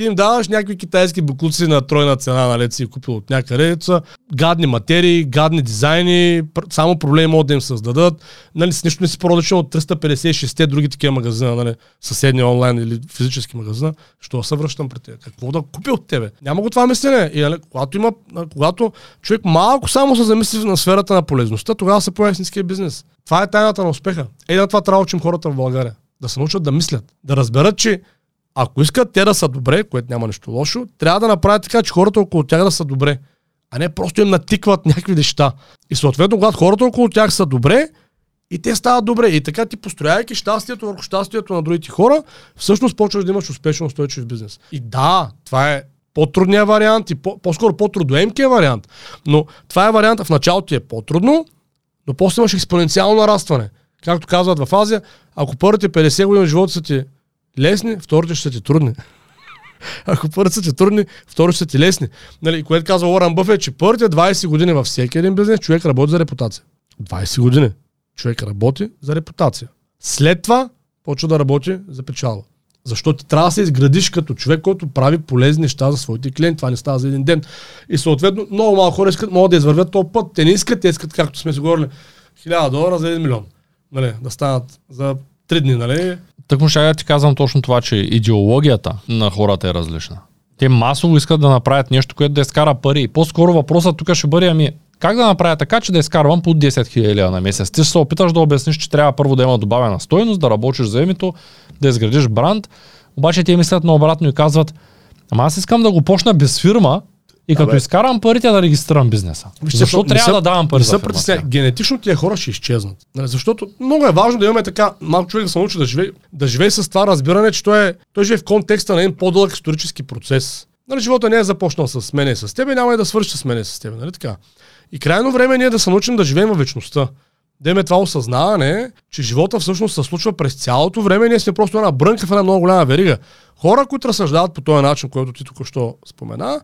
ти им даваш някакви китайски буклуци на тройна цена, нали, си купил от някъде, са гадни материи, гадни дизайни, само проблеми могат да им създадат. Нали, с нищо не си породичен от 356 други такива магазина, нали, съседни онлайн или физически магазина, що се връщам при теб? Какво да купя от тебе? Няма го това мислене. И, нали, когато, има, когато човек малко само се замисли на сферата на полезността, тогава се появи истинския бизнес. Това е тайната на успеха. Ей, на това трябва да учим хората в България. Да се научат да мислят. Да разберат, че ако искат те да са добре, което няма нищо лошо, трябва да направят така, че хората около тях да са добре, а не просто им натикват някакви неща. И съответно, когато хората около тях са добре, и те стават добре. И така ти построяйки щастието върху щастието на другите хора, всъщност почваш да имаш успешен устойчив бизнес. И да, това е по-трудният вариант и по- скоро по-трудоемкия вариант. Но това е вариант, в началото ти е по-трудно, но после имаш експоненциално нарастване. Както казват в Азия, ако първите 50 години живота са ти лесни, вторите ще са ти трудни. Ако първите са ти трудни, вторите са ти лесни. Нали, което казва Уорън Бъфет, че първите 20 години във всеки един бизнес човек работи за репутация. 20 години човек работи за репутация. След това почва да работи за печала. Защото ти трябва да се изградиш като човек, който прави полезни неща за своите клиенти. Това не става за един ден. И съответно много малко хора искат, могат да извървят този път. Те не искат, те искат, както сме си говорили, 1000 долара за 1 милион. Нали, да станат за 3 дни, нали? Так му ще ти казвам точно това, че идеологията на хората е различна. Те масово искат да направят нещо, което да изкара пари. По-скоро въпросът тук ще бъде, ами, как да направя така, че да изкарвам по 10 000 лева на месец? Ти ще се опиташ да обясниш, че трябва първо да има добавена стойност, да работиш за името, да изградиш бранд, обаче те мислят наобратно и казват, ама аз искам да го почна без фирма, и като Абе. изкарам парите да регистрирам бизнеса. Вижте, Защо трябва са, да давам пари за фирма? Генетично тия хора ще изчезнат. Нали, защото много е важно да имаме така, малко човек да се научи да живее, да живее с това разбиране, че той, е, той живее в контекста на един по-дълъг исторически процес. Нали, живота не е започнал с мене с теб, няма и да свърши с мене с теб. Нали, така. И крайно време е ние да се научим да живеем в вечността. да има това осъзнаване, че живота всъщност се случва през цялото време. Ние сме просто една брънка в една много голяма верига. Хора, които разсъждават по този начин, който ти тук що спомена,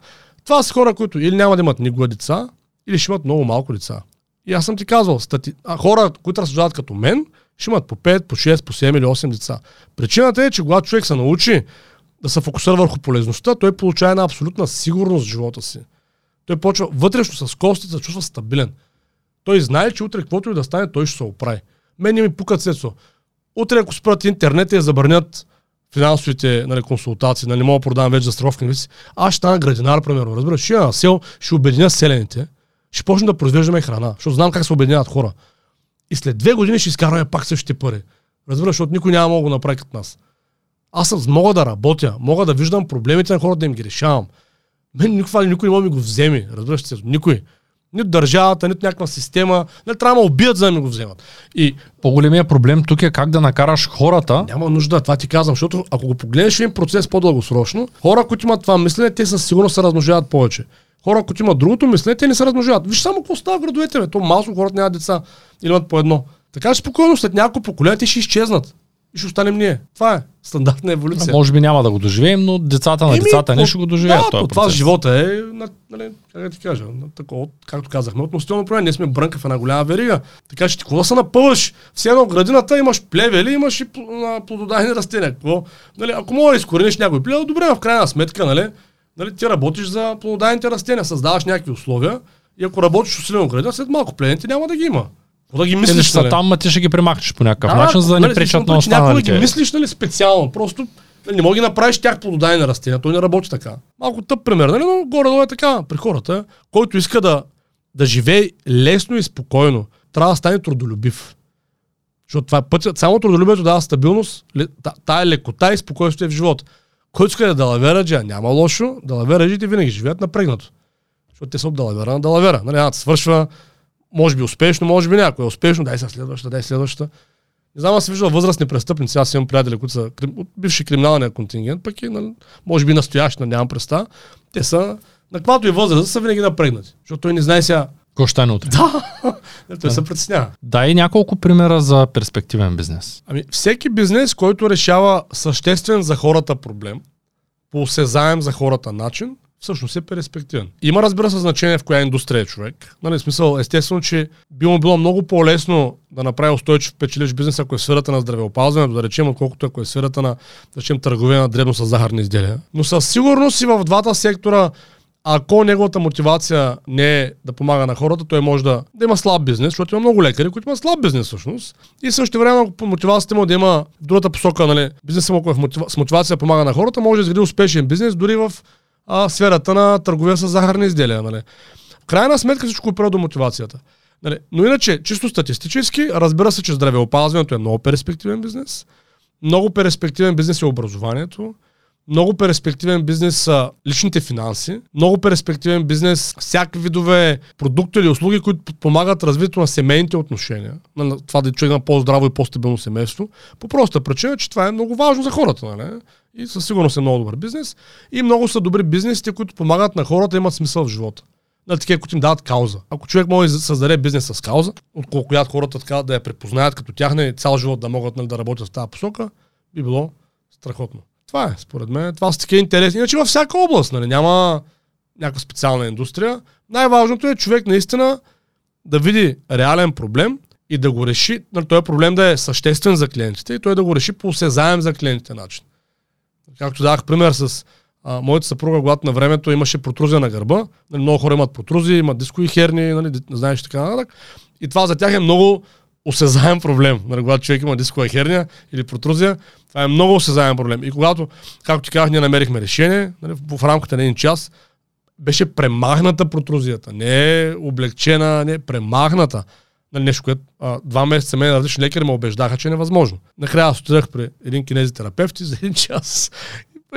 това са хора, които или няма да имат никога деца, или ще имат много малко деца. И аз съм ти казвал, стати... а, хора, които разсъждават като мен, ще имат по 5, по 6, по 7 или 8 деца. Причината е, че когато човек се научи да се фокусира върху полезността, той получава една абсолютна сигурност в живота си. Той почва вътрешно с костите да чувства стабилен. Той знае, че утре каквото и да стане, той ще се оправи. Мен не ми пукат сецо. Утре, ако спрат интернет и забранят финансовите нали, консултации, нали, мога да продавам вече застраховки, аз ще стана градинар, примерно. Разбираш, ще на сел, ще обединя селените, ще почнем да произвеждаме храна, защото знам как се обединяват хора. И след две години ще изкарваме пак същите пари. Разбираш, защото никой няма мога да го направи като нас. Аз съм, мога да работя, мога да виждам проблемите на хората да им ги решавам. Мен никой, никой не може да ми го вземе. Разбираш се, никой. Нито държавата, нито някаква система. Не трябва да убият, за да ми го вземат. И по-големия проблем тук е как да накараш хората. Няма нужда, това ти казвам, защото ако го погледнеш един процес по-дългосрочно, хора, които имат това мислене, те със сигурност се размножават повече. Хора, които имат другото мислене, те не се размножават. Виж само какво става в градовете, бе. То масово хората нямат деца или имат по едно. Така спокойно след няколко поколения те ще изчезнат и ще останем ние. Това е стандартна еволюция. Може би няма да го доживеем, но децата на Еми, децата не ще го доживеят. Да, това живота е, нали, как да ти кажа, на такова, както казахме, относително проблем. Ние сме брънка в една голяма верига. Така че ти кога се напъваш? Все едно в градината имаш плевели, имаш и плододайни растения. Какво? Нали, ако мога да изкорениш някой плевел, добре, в крайна сметка, нали, нали, ти работиш за плододайните растения, създаваш някакви условия и ако работиш усилено градина, след малко плевените няма да ги има. Да ги мислиш? Те нали? там, а ти ще ги премахнеш по някакъв да, начин, за да не нали, пречат на останалите. Някой да ги мислиш нали, специално. Просто нали, не мога да направиш тях плододайни растения. Той не работи така. Малко тъп пример, нали? но горе-долу е така при хората. Който иска да, да живее лесно и спокойно, трябва да стане трудолюбив. Защото това е пътят. Само трудолюбието дава стабилност, тая лекота и спокойствие в живота. Който иска да е далавера, няма лошо, далавераджите винаги живеят напрегнато. Защото те са от далавера на далавера. Нали, свършва може би успешно, може би някой е успешно, дай се следващата, дай следващата. Не знам, аз съм виждал възрастни престъпници, аз имам приятели, които са от бивши криминалния контингент, пък и, нали, може би настоящи, нямам представа. Те са, на каквато и възраст, са винаги напрегнати, защото той не знае сега какво ще стане утре? Да, той се притеснява. Дай няколко примера за перспективен бизнес. Ами, всеки бизнес, който решава съществен за хората проблем, по осезаем за хората начин, всъщност е перспективен. Има, разбира се, значение в коя индустрия е човек. Нали, смисъл, естествено, че би му било много по-лесно да направи устойчив печелиш бизнес, ако е сферата на здравеопазването, да речем, отколкото ако е сферата на, да речем, търговия на дребно с захарни изделия. Но със сигурност и в двата сектора ако неговата мотивация не е да помага на хората, той може да, да има слаб бизнес, защото има много лекари, които имат слаб бизнес всъщност. И също време, ако мотивацията му да има другата посока, нали, бизнесът му, ако е с мотивация да помага на хората, може да изгради успешен бизнес дори в а, сферата на търговия с захарни изделия. Нали. Крайна сметка всичко опира до мотивацията. Нали. Но иначе, чисто статистически, разбира се, че здравеопазването е много перспективен бизнес. Много перспективен бизнес е образованието. Много перспективен бизнес са личните финанси. Много перспективен бизнес всякакви видове продукти или услуги, които помагат развитието на семейните отношения. На това да човек има по-здраво и по-стабилно семейство. По проста причина, че това е много важно за хората. Нали? И със сигурност е много добър бизнес. И много са добри бизнесите, които помагат на хората да имат смисъл в живота. На такива, които им дават кауза. Ако човек може да създаде бизнес с кауза, от която хората така да я препознаят като тяхна и цял живот да могат нали, да работят в тази посока, би било страхотно. Това е, според мен. Това са такива интересни. Иначе във всяка област, нали, няма някаква специална индустрия. Най-важното е човек наистина да види реален проблем и да го реши, нали, този проблем да е съществен за клиентите и той да го реши по осезаем за клиентите начин. Както дах пример с а, моята съпруга, когато на времето имаше протрузия на гърба. Нали, много хора имат протрузии, имат дискови херни, нали, знаеш така нататък. И това за тях е много осезаем проблем. Нали, когато човек има дискова херния или протрузия, това е много осезаем проблем. И когато, както ти казах, ние намерихме решение, нали, в рамките на един час, беше премахната протрузията. Не е облегчена, не е премахната. Нали, нещо, което а, два месеца мен различни лекари ме убеждаха, че е невъзможно. Накрая отидах при един кинезитерапевт и за един час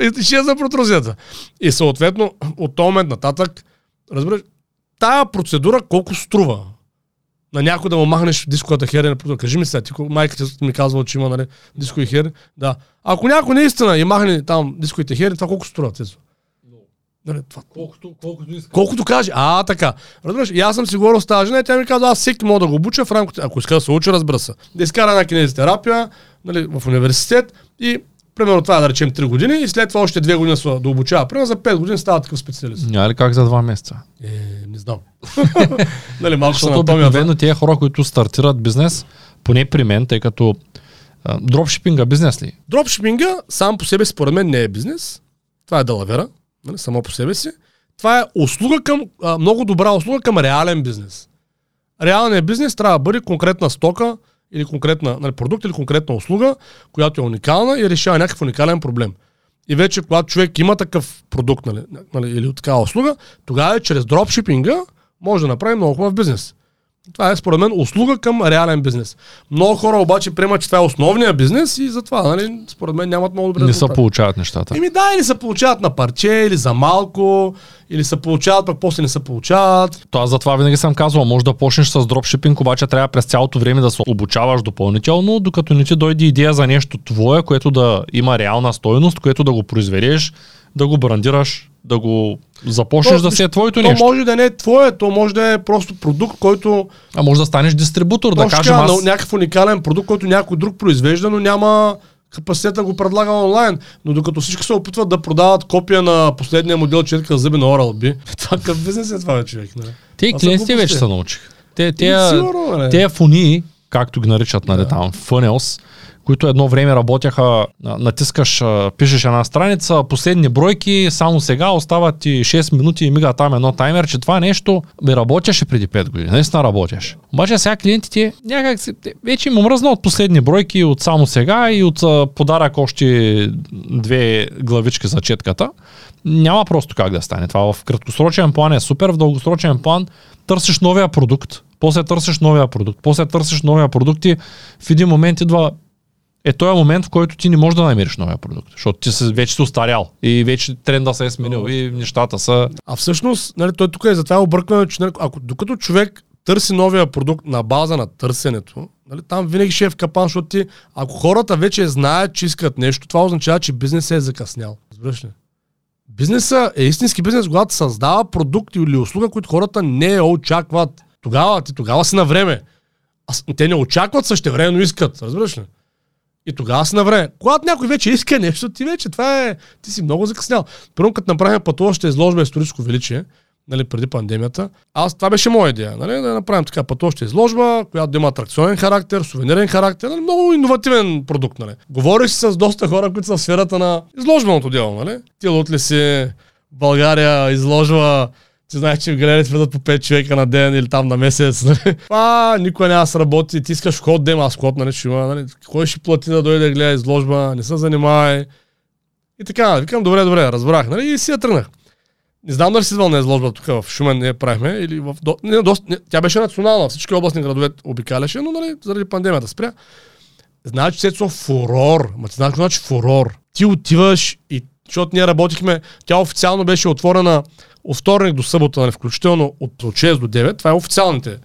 и ще за протрузията. И съответно, от този момент нататък, разбираш, тая процедура колко струва? На някой да му махнеш дисковата херния, кажи ми сега, ти майката ми казва, че има нали, дискови херни. Да. Ако някой наистина и махне там дисковите херни, това колко струва? Цецо? Нали, това, колкото, колкото, иска. колкото каже. А, така. Разбираш, и аз съм си говорил с тази жена и тя ми каза, аз всеки мога да го обуча в рамките, ако иска да се учи, разбира се. Да изкара една кинезитерапия нали, в университет и примерно това е да речем 3 години и след това още 2 години са да обучава. Примерно за 5 години става такъв специалист. Няма ли как за 2 месеца? Е, не знам. нали, малко Защото обикновено тия хора, които стартират бизнес, поне при мен, тъй като дропшипинга бизнес ли? Дропшипинга сам по себе според мен не е бизнес. Това е далавера нали, само по себе си. Това е услуга към, а, много добра услуга към реален бизнес. Реалният бизнес трябва да бъде конкретна стока или конкретна нали, продукт или конкретна услуга, която е уникална и решава някакъв уникален проблем. И вече, когато човек има такъв продукт нали, нали, или такава услуга, тогава чрез дропшипинга може да направи много хубав бизнес. Това е според мен услуга към реален бизнес. Много хора обаче приемат, че това е основния бизнес и затова, нали, според мен нямат много добре. Не се получават нещата. Еми да, или се получават на парче, или за малко, или се получават, пък после не се получават. То аз затова винаги съм казвал, може да почнеш с дропшипинг, обаче трябва през цялото време да се обучаваш допълнително, докато не ти дойде идея за нещо твое, което да има реална стойност, което да го произведеш, да го брандираш да го започнеш то, да си е твоето то нещо. То може да не е твое, то може да е просто продукт, който... А може да станеш дистрибутор, да кажем аз... някакъв уникален продукт, който някой друг произвежда, но няма капацитет да го предлага онлайн. Но докато всички се опитват да продават копия на последния модел четка зъби на Oral-B, това какъв бизнес е това, човек? Не? Те клиентите вече се научих. Те, те, те фуни, както ги наричат, нали, да. там, funnels, които едно време работяха, натискаш, пишеш една страница, последни бройки, само сега остават ти 6 минути и мига там едно таймер, че това нещо ми работеше преди 5 години, наистина работеш. Обаче сега клиентите някак вече им мръзна от последни бройки, от само сега и от подарък още две главички за четката. Няма просто как да стане. Това в краткосрочен план е супер, в дългосрочен план търсиш новия продукт, после търсиш новия продукт, после търсиш новия продукт и в един момент идва е този момент, в който ти не можеш да намериш новия продукт, защото ти си, вече си устарял и вече тренда се е сменил и нещата са... А всъщност, нали, той тук е за това объркване, че нали, ако, докато човек търси новия продукт на база на търсенето, нали, там винаги ще е в капан, защото ти, ако хората вече знаят, че искат нещо, това означава, че бизнесът е закъснял. Разбираш ли? Бизнесът е истински бизнес, когато създава продукт или услуга, които хората не очакват. Тогава, ти тогава си на време. А те не очакват също време, но искат. Разбираш ли? И тогава си на време. Когато някой вече иска нещо, ти вече това е. Ти си много закъснял. Първо, като направим пътуваща изложба историческо величие, нали, преди пандемията, аз това беше моя идея. Нали, да направим така пътуваща изложба, която да има атракционен характер, сувенирен характер, нали, много иновативен продукт. Нали. Говориш с доста хора, които са в сферата на изложбеното дело. Нали. Ти ли си България изложба ти знаеш, че в галерията влизат по 5 човека на ден или там на месец. Нали? А, никой няма да сработи. Ти искаш вход, да има аз вход, нали, ще има. Нали? Кой ще плати да дойде да гледа изложба? Не се занимавай. И така, викам, добре, добре, разбрах. Нали? И си я тръгнах. Не знам дали си звал на изложба тук в Шумен я правихме. Или в... Не, доста... не, тя беше национална, всички областни градове обикаляше, но нали, заради пандемията спря. Знаеш, че Сецо фурор. Ма ти знаеш значи фурор. Ти отиваш и защото ние работихме, тя официално беше отворена от вторник до събота, нали, включително от 6 до 9, това е официалните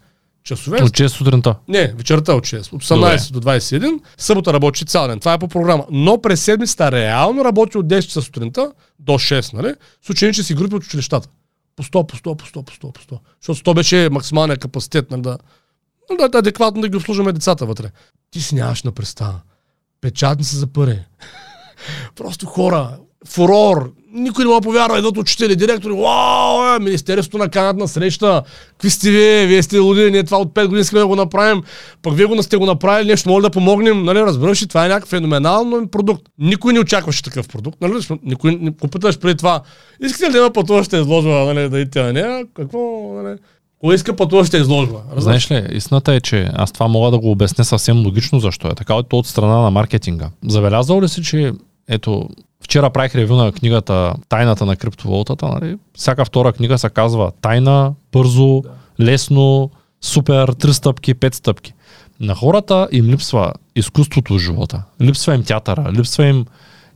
часове. От 6 сутринта? Не, вечерта от 6. От 18 Добре. до 21. Събота работи цял ден. Това е по програма. Но през седмицата реално работи от 10 часа сутринта до 6, нали? С ученически групи от училищата. По 100, по 100, по 100, по 100, по 100. Защото 100 беше максималният капацитет, нали, да, да, да, адекватно да ги обслужваме децата вътре. Ти си нямаш на представа. Печатници за пари. Просто хора, фурор, никой не му повярва, едното учители, директори, вау, е, Министерството на канат на среща, какви сте вие, вие сте луди, ние това от 5 години искаме да го направим, пък вие го сте го направили, нещо може да помогнем, нали, разбираш ли, това е някакъв феноменално продукт. Никой не очакваше такъв продукт, нали, никой не попиташ преди това, искате ли да има пътуваща изложба, нали, да идете на нея, какво, нали, кой иска пътуваща изложба? Знаеш ли, истината е, че аз това мога да го обясня съвсем логично защо е. Така, от страна на маркетинга. Забелязал ли си, че ето Вчера правих ревю на книгата Тайната на криптовалутата. Нали? Всяка втора книга се казва Тайна, бързо, да. лесно, супер, три стъпки, пет стъпки. На хората им липсва изкуството в живота. Липсва им театъра, липсва им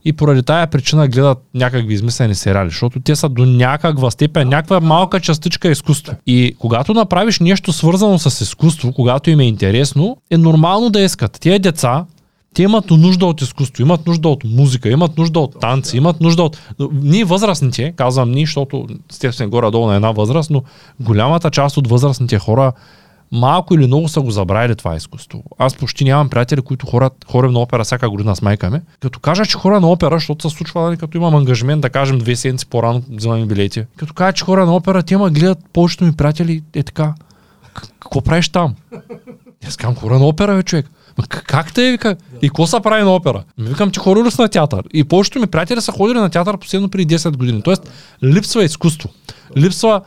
и поради тая причина гледат някакви измислени сериали, защото те са до някаква степен, някаква малка частичка изкуство. И когато направиш нещо свързано с изкуство, когато им е интересно, е нормално да искат. Тия деца те имат нужда от изкуство, имат нужда от музика, имат нужда от танци, имат нужда от... Ние възрастните, казвам ние, защото сте сме горе-долу на една възраст, но голямата част от възрастните хора малко или много са го забравили това изкуство. Аз почти нямам приятели, които хорат, ходим на опера всяка година с майка ми. Като кажа, че хора на опера, защото се случва, нали, като имам ангажимент, да кажем две седмици по-рано взимаме билети. Като кажа, че хора на опера, те ма гледат повечето ми приятели, е така. Какво правиш там? Аз казвам, хора на опера, бе, човек. Как те вика? И какво са прави на опера? Ми викам, че ходили на театър. И повечето ми приятели са ходили на театър последно преди 10 години. Тоест, липсва изкуство. Липсва,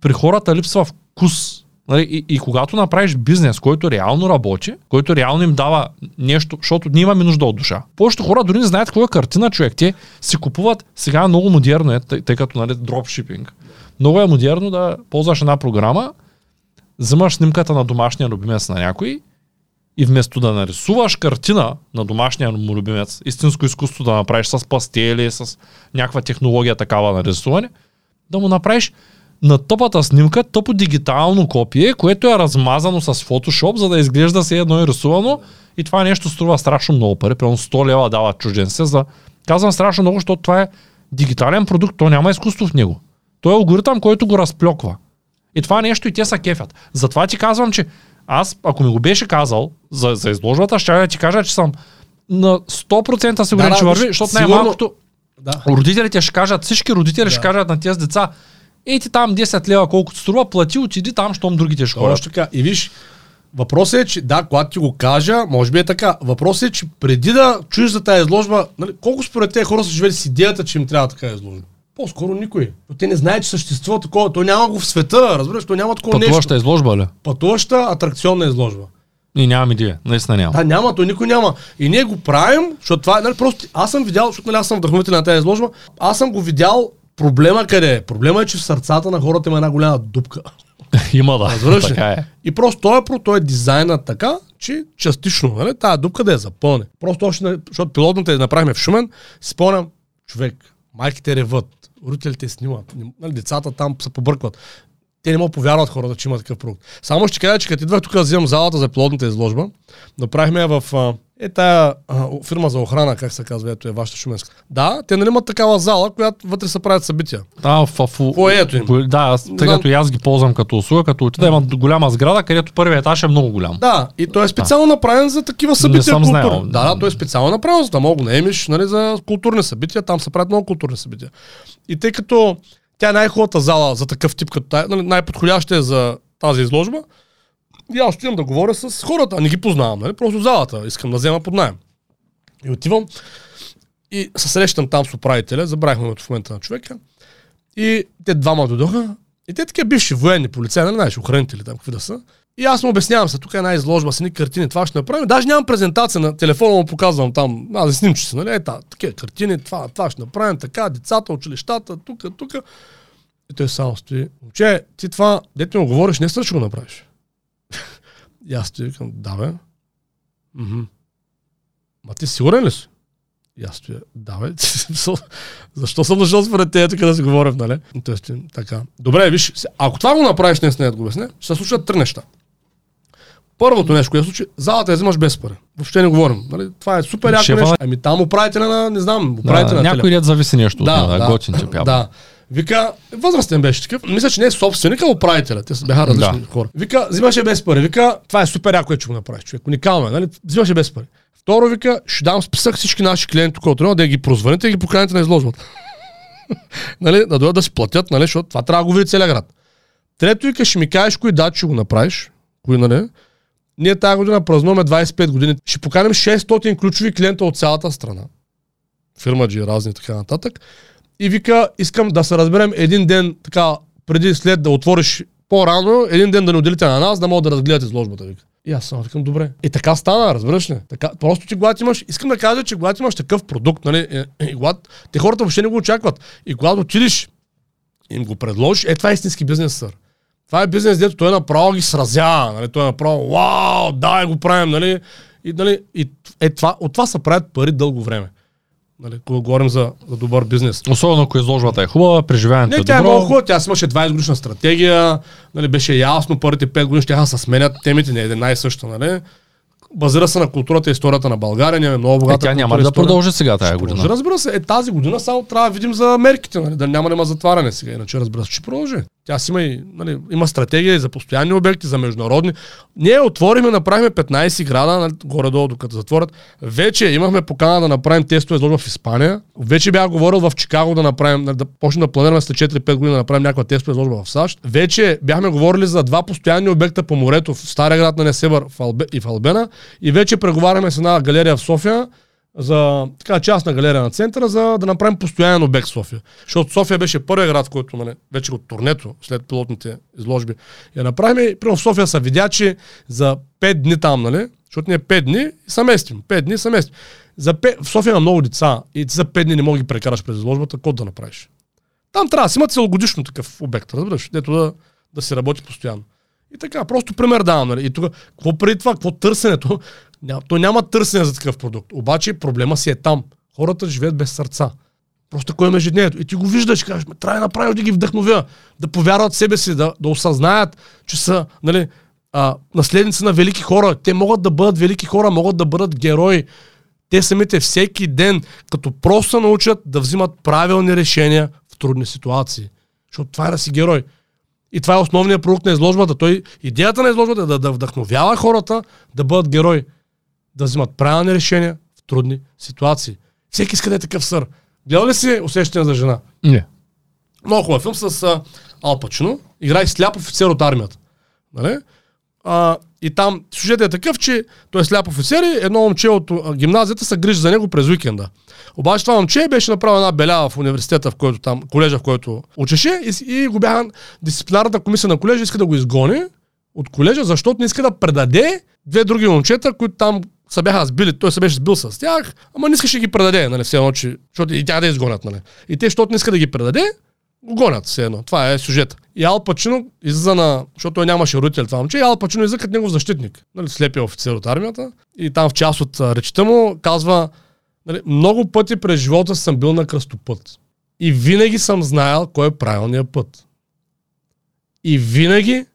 при хората липсва вкус Нали, и, и когато направиш бизнес, който реално работи, който реално им дава нещо, защото ние имаме нужда от душа. Повечето хора дори не знаят е картина, човек. Те си купуват, сега много модерно, е, тъй, тъй като нали, дропшипинг. Много е модерно да ползваш една програма, взимаш снимката на домашния любимец на някой и вместо да нарисуваш картина на домашния му любимец, истинско изкуство да направиш с пастели, с някаква технология такава на рисуване, да му направиш на тъпата снимка тъпо дигитално копие, което е размазано с Photoshop, за да изглежда се едно и рисувано. И това нещо струва страшно много пари. Примерно 100 лева дава чужденце. За... Казвам страшно много, защото това е дигитален продукт, то няма изкуство в него. Той е алгоритъм, който го разплюква. И това нещо и те са кефят. Затова ти казвам, че аз, ако ми го беше казал за, за изложбата, ще да ти кажа, че съм на 100% сигурен, да, че върви, защото сигурно... най-малкото да. родителите ще кажат, всички родители да. ще кажат на тези деца, Ей ти там 10 лева колкото струва, плати, отиди там, щом другите ще ходят. така. И виж, Въпросът е, че да, когато ти го кажа, може би е така. Въпросът е, че преди да чуеш за тази изложба, нали, колко според тези хора са живели с идеята, че им трябва така изложба? По-скоро никой. Но те не знаят, че съществува такова. То няма го в света, разбираш, то няма такова Пътуваща нещо. изложба ли? Пътуваща атракционна изложба. И нямам идея, наистина няма. Да, няма, то никой няма. И ние го правим, защото това е, нали, просто аз съм видял, защото нали, аз съм вдъхновител на тази изложба, аз съм го видял Проблема къде е? Проблема е, че в сърцата на хората има една голяма дупка. има да, Разбираш така е. И просто той е, той е дизайнът така, че частично, нали, тази дупка да я запълне. Просто още, защото пилотната я направихме в Шумен, спомням, човек, майките реват, родителите снимат, нали, децата там се побъркват. Те не могат повярват хората, че има такъв продукт. Само ще кажа, че като идвах тук да вземам залата за пилотната изложба, направихме я в е тая а, фирма за охрана, как се казва, ето е вашата шуменска. Да, те нали имат такава зала, която вътре се правят събития. Да, в, в, Поето им. Да, тъй като и аз ги ползвам като услуга, като отида имат голяма сграда, където първият етаж е много голям. Да, и той е специално да. направен за такива събития. Не съм знаел. Да, да, той е специално направен, за да мога го наемиш нали, за културни събития. Там се правят много културни събития. И тъй като тя е най-хубавата зала за такъв тип, като тая, нали, най-подходяща е за тази изложба, и аз отивам да говоря с хората, не ги познавам, нали? просто залата, искам да взема под найем. И отивам и се срещам там с управителя, забравихме в момента на човека. И те двама дойдоха. И те такива бивши военни полицаи, нали знаеш, охранители там, какви да са. И аз му обяснявам се, тук е една изложба с едни картини, това ще направим. Даже нямам презентация на телефона, му показвам там, аз да снимче се, нали, е, такива картини, това, това ще направим, така, децата, училищата, тук, тук. И той само стои. Че, ти това, дете му говориш, не ще го направиш. И аз стоя към, да бе. м Ма ти сигурен ли си? И аз стоя, да бе. Защо съм дошъл според те тук да си говорим, нали? Тоест, така. Добре, виж, ако това го направиш днес, не да го обясня, ще се случат три неща. Първото нещо, което случи, залата я взимаш без пари. Въобще не говорим. Нали? Това е супер яко нещо. Ами там управителя на, не знам, управителя да, на Някой ред зависи нещо да, от да, да, готин че Да. Вика, възрастен беше такъв. Мисля, че не е собственик, а управителя. Те бяха различни да. хора. Вика, взимаше без пари. Вика, това е супер яко, че го направиш, човек. Уникално е, нали? Взимаше без пари. Второ, вика, ще дам списък всички наши клиенти, които трябва да ги прозвъните и ги поканите на изложбата. нали, да дойдат да си платят, нали, защото това трябва да го види целият град. Трето, вика, ще ми кажеш кои дати ще го направиш. Кои, нали? Ние тази година празнуваме 25 години. Ще поканим 600 ключови клиента от цялата страна. Фирма G, разни така нататък и вика, искам да се разберем един ден, така, преди след да отвориш по-рано, един ден да не отделите на нас, да могат да разгледате изложбата. Вика. И аз само викам, добре. И така стана, разбираш ли? Така, просто ти когато имаш, искам да кажа, че когато имаш такъв продукт, нали, и, и, и когато, те хората въобще не го очакват. И когато отидеш, им го предложиш, е това е истински бизнес, сър. Това е бизнес, дето той направо ги сразява, нали? той е направо, вау, да, го правим, нали? И, нали, и е, това, от това се правят пари дълго време. Нали, когато говорим за, за добър бизнес. Особено ако изложбата е хубава, преживяването не, е тя е много хубава, тя си имаше 20 годишна стратегия, нали, беше ясно, първите 5 години ще се сменят темите, не е една и съща, нали? Базира се на културата и историята на България, ние много богата. Е, тя няма да продължи сега тази година. Продължи, разбира се. Е, тази година само трябва да видим за мерките, нали? да няма има затваряне сега, иначе разбира се, ще продължи. Тя си има, и, нали, има стратегия и за постоянни обекти, за международни. Ние отворихме, направихме 15 града, нали, горе-долу, докато затворят. Вече имахме покана да направим тестове изложба в Испания. Вече бях говорил в Чикаго да направим, нали, да почнем да планираме след 4-5 години да направим някаква тестова изложба в САЩ. Вече бяхме говорили за два постоянни обекта по морето в Стария град на Несебър в Албе, и в Албена. И вече преговаряме с една галерия в София, за така частна галерия на центъра, за да направим постоянен обект в София. Защото София беше първият град, който нали, вече от турнето, след пилотните изложби, я направим. И в София са видя, че за 5 дни там, нали, защото ние 5 дни са местим. 5 дни са местим. За 5, в София има много деца и за 5 дни не мога да ги прекараш през изложбата, какво да направиш? Там трябва да си има целогодишно такъв обект, разбираш, дето да, да се работи постоянно. И така, просто пример давам. Нали? И тук, какво преди това, какво търсенето? Ня, то няма търсене за такъв продукт. Обаче проблема си е там. Хората живеят без сърца. Просто такое е ежедневието. И ти го виждаш кажеш, трябва да направиш да ги вдъхновя, да повярват в себе си, да, да осъзнаят, че са нали, а, наследници на велики хора. Те могат да бъдат велики хора, могат да бъдат герои. Те самите всеки ден, като просто научат да взимат правилни решения в трудни ситуации. Защото това е да си герой. И това е основният продукт на изложбата. Той, идеята на изложбата е да, да вдъхновява хората да бъдат герои да взимат правилни решения в трудни ситуации. Всеки иска да е такъв сър. Гледал ли си усещане за жена? Не. Много хубав филм с а, Ал Пачино. Играе сляп офицер от армията. Нали? А, и там сюжетът е такъв, че той е сляп офицер и едно момче от гимназията се грижи за него през уикенда. Обаче това момче беше направил една белява в университета, в който там, колежа, в който учеше и, и го бяха дисциплинарната комисия на колежа иска да го изгони от колежа, защото не иска да предаде две други момчета, които там са бяха сбили, той се беше сбил с тях, ама не искаше ги предаде, нали, все едно, че, защото и тя да изгонят, нали. И те, защото не иска да ги предаде, гонят все едно. Това е сюжет. И Ал Пачино излиза на, защото той нямаше родител това момче, и Ал Пачино излиза като негов защитник, нали, слепия офицер от армията. И там в част от речта му казва, нали, много пъти през живота съм бил на кръстопът. И винаги съм знаел кой е правилният път. И винаги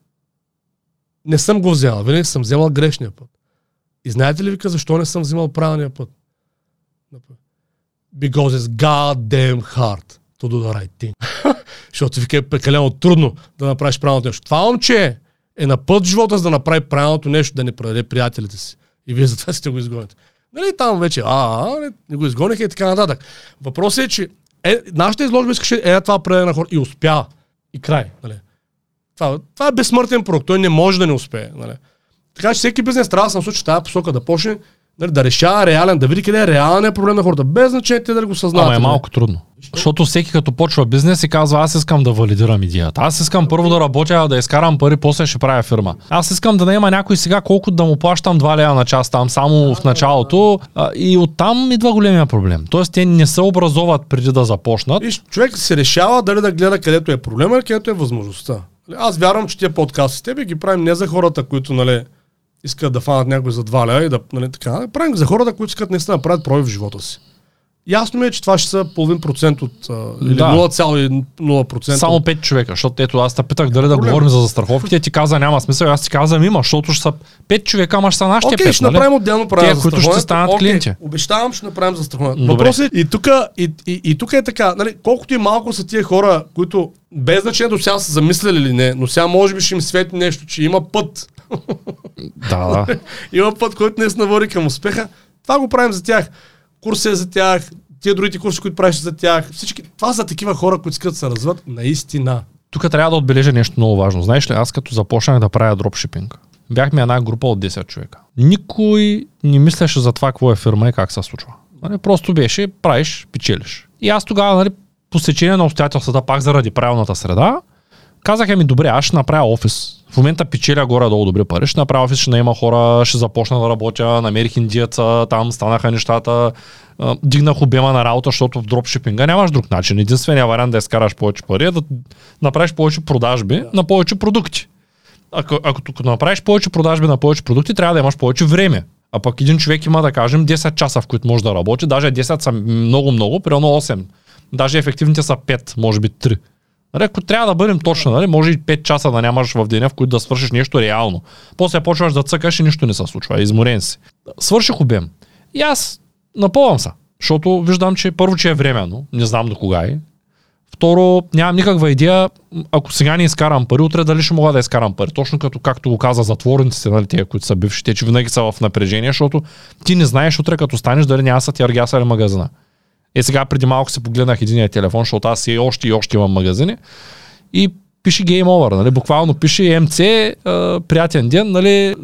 не съм го вземал, винаги съм вземал грешния път. И знаете ли вика защо не съм взимал правилния път? Because it's goddamn hard to do the right thing. Защото вика е прекалено трудно да направиш правилното нещо. Това момче е на път живота за да направи правилното нещо, да не предаде приятелите си. И вие затова сте го изгоните. Нали, там вече, а, а не го изгониха и така нататък. Въпросът е, че е, нашата изложба искаше е това предаде на хора и успя. И край. Нали. Това, това е безсмъртен продукт. Той не може да не успее. Нали. Така че всеки бизнес трябва да се насочи тази посока да почне нали, да решава реален, да види къде е реалният проблем на хората, без значение те да го съзнават. Ама е малко трудно. Защото всеки като почва бизнес и казва, аз искам да валидирам идеята. Аз искам първо да работя, да изкарам пари, после ще правя фирма. Аз искам да няма някой сега колко да му плащам 2 лева на час там, само в началото. И оттам идва големия проблем. Тоест те не се образоват преди да започнат. И човек се решава дали да гледа където е проблема, където е възможността. Аз вярвам, че тия подкасти с тебе ги правим не за хората, които нали, искат да фанат някой за два лева и да, нали, така, правим за хората, които искат наистина да правят проби в живота си. Ясно ми е, че това ще са половин процент от или да. 0,0%. Само 5 човека, защото ето аз те питах дали да Проблем. говорим за застраховките, ти каза няма смисъл, аз ти казвам има, защото ще са 5 човека, ама ще са нашите okay, 5. ще нали? направим отделно правило Те, които ще станат okay, клиенти. Обещавам, ще направим застраховане. Въпросът е, и тук и, и, и е така, нали, колкото и малко са тия хора, които без значение до сега са замисляли или не, но сега може би ще им свети нещо, че има път. Да. има път, който не се навори към успеха. Това го правим за тях курс е за тях, тия другите курси, които правиш за тях. Всички, това са такива хора, които искат да се развиват наистина. Тук трябва да отбележа нещо много важно. Знаеш ли, аз като започнах да правя дропшипинг, бяхме една група от 10 човека. Никой не мислеше за това какво е фирма и как се случва. Нали, просто беше, правиш, печелиш. И аз тогава, нали, по сечение на обстоятелствата, пак заради правилната среда, казаха ми, добре, аз ще направя офис. В момента печеля горе-долу добри пари, ще направя офис, ще има хора, ще започна да работя, намерих индиеца, там станаха нещата, дигнах обема на работа, защото в дропшипинга нямаш друг начин. Единственият вариант да изкараш повече пари е да направиш повече продажби на повече продукти. Ако, ако тук направиш повече продажби на повече продукти, трябва да имаш повече време. А пък един човек има да кажем 10 часа, в които може да работи, даже 10 са много-много, примерно 8. Даже ефективните са 5, може би 3 Нали, ако трябва да бъдем точно, нали, може и 5 часа да нямаш в деня, в които да свършиш нещо реално. После почваш да цъкаш и нищо не се случва. Изморен си. Свърших обем. И аз напълвам се. Защото виждам, че първо, че е временно, не знам до кога е. Второ, нямам никаква идея, ако сега не изкарам пари, утре дали ще мога да изкарам пари. Точно като както го каза затворниците, нали, тези, които са бивши, те, че винаги са в напрежение, защото ти не знаеш утре като станеш дали няма са ти аргясали магазина. Е сега преди малко се погледнах единия телефон, защото аз и още и още имам магазини. И пише Game Over, нали? буквално пише МЦ, приятен ден, нали?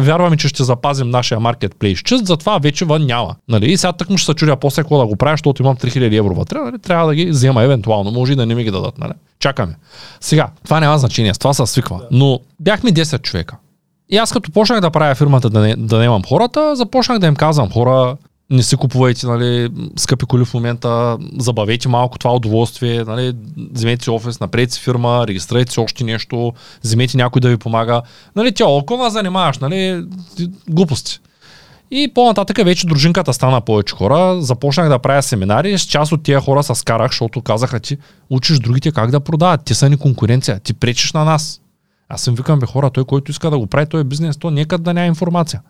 вярваме, че ще запазим нашия маркетплейс чист, затова вече вън няма. Нали? И сега тък му ще се чудя после какво да го правя, защото имам 3000 евро вътре, нали? трябва да ги взема евентуално, може и да не ми ги дадат. Нали? Чакаме. Сега, това няма значение, с това се свиква. Но бяхме 10 човека. И аз като почнах да правя фирмата да не, да не имам хората, започнах да им казвам хора, не си купувайте нали, скъпи коли в момента, забавете малко това удоволствие, нали, вземете си офис, направете си фирма, регистрирайте си още нещо, вземете някой да ви помага. Нали, тя около занимаваш, нали, глупости. И по-нататък вече дружинката стана повече хора. Започнах да правя семинари. С част от тия хора се скарах, защото казаха ти, учиш другите как да продават. Те са ни конкуренция. Ти пречиш на нас. Аз съм викам, бе хора, той, който иска да го прави, той е бизнес, то нека да няма информация.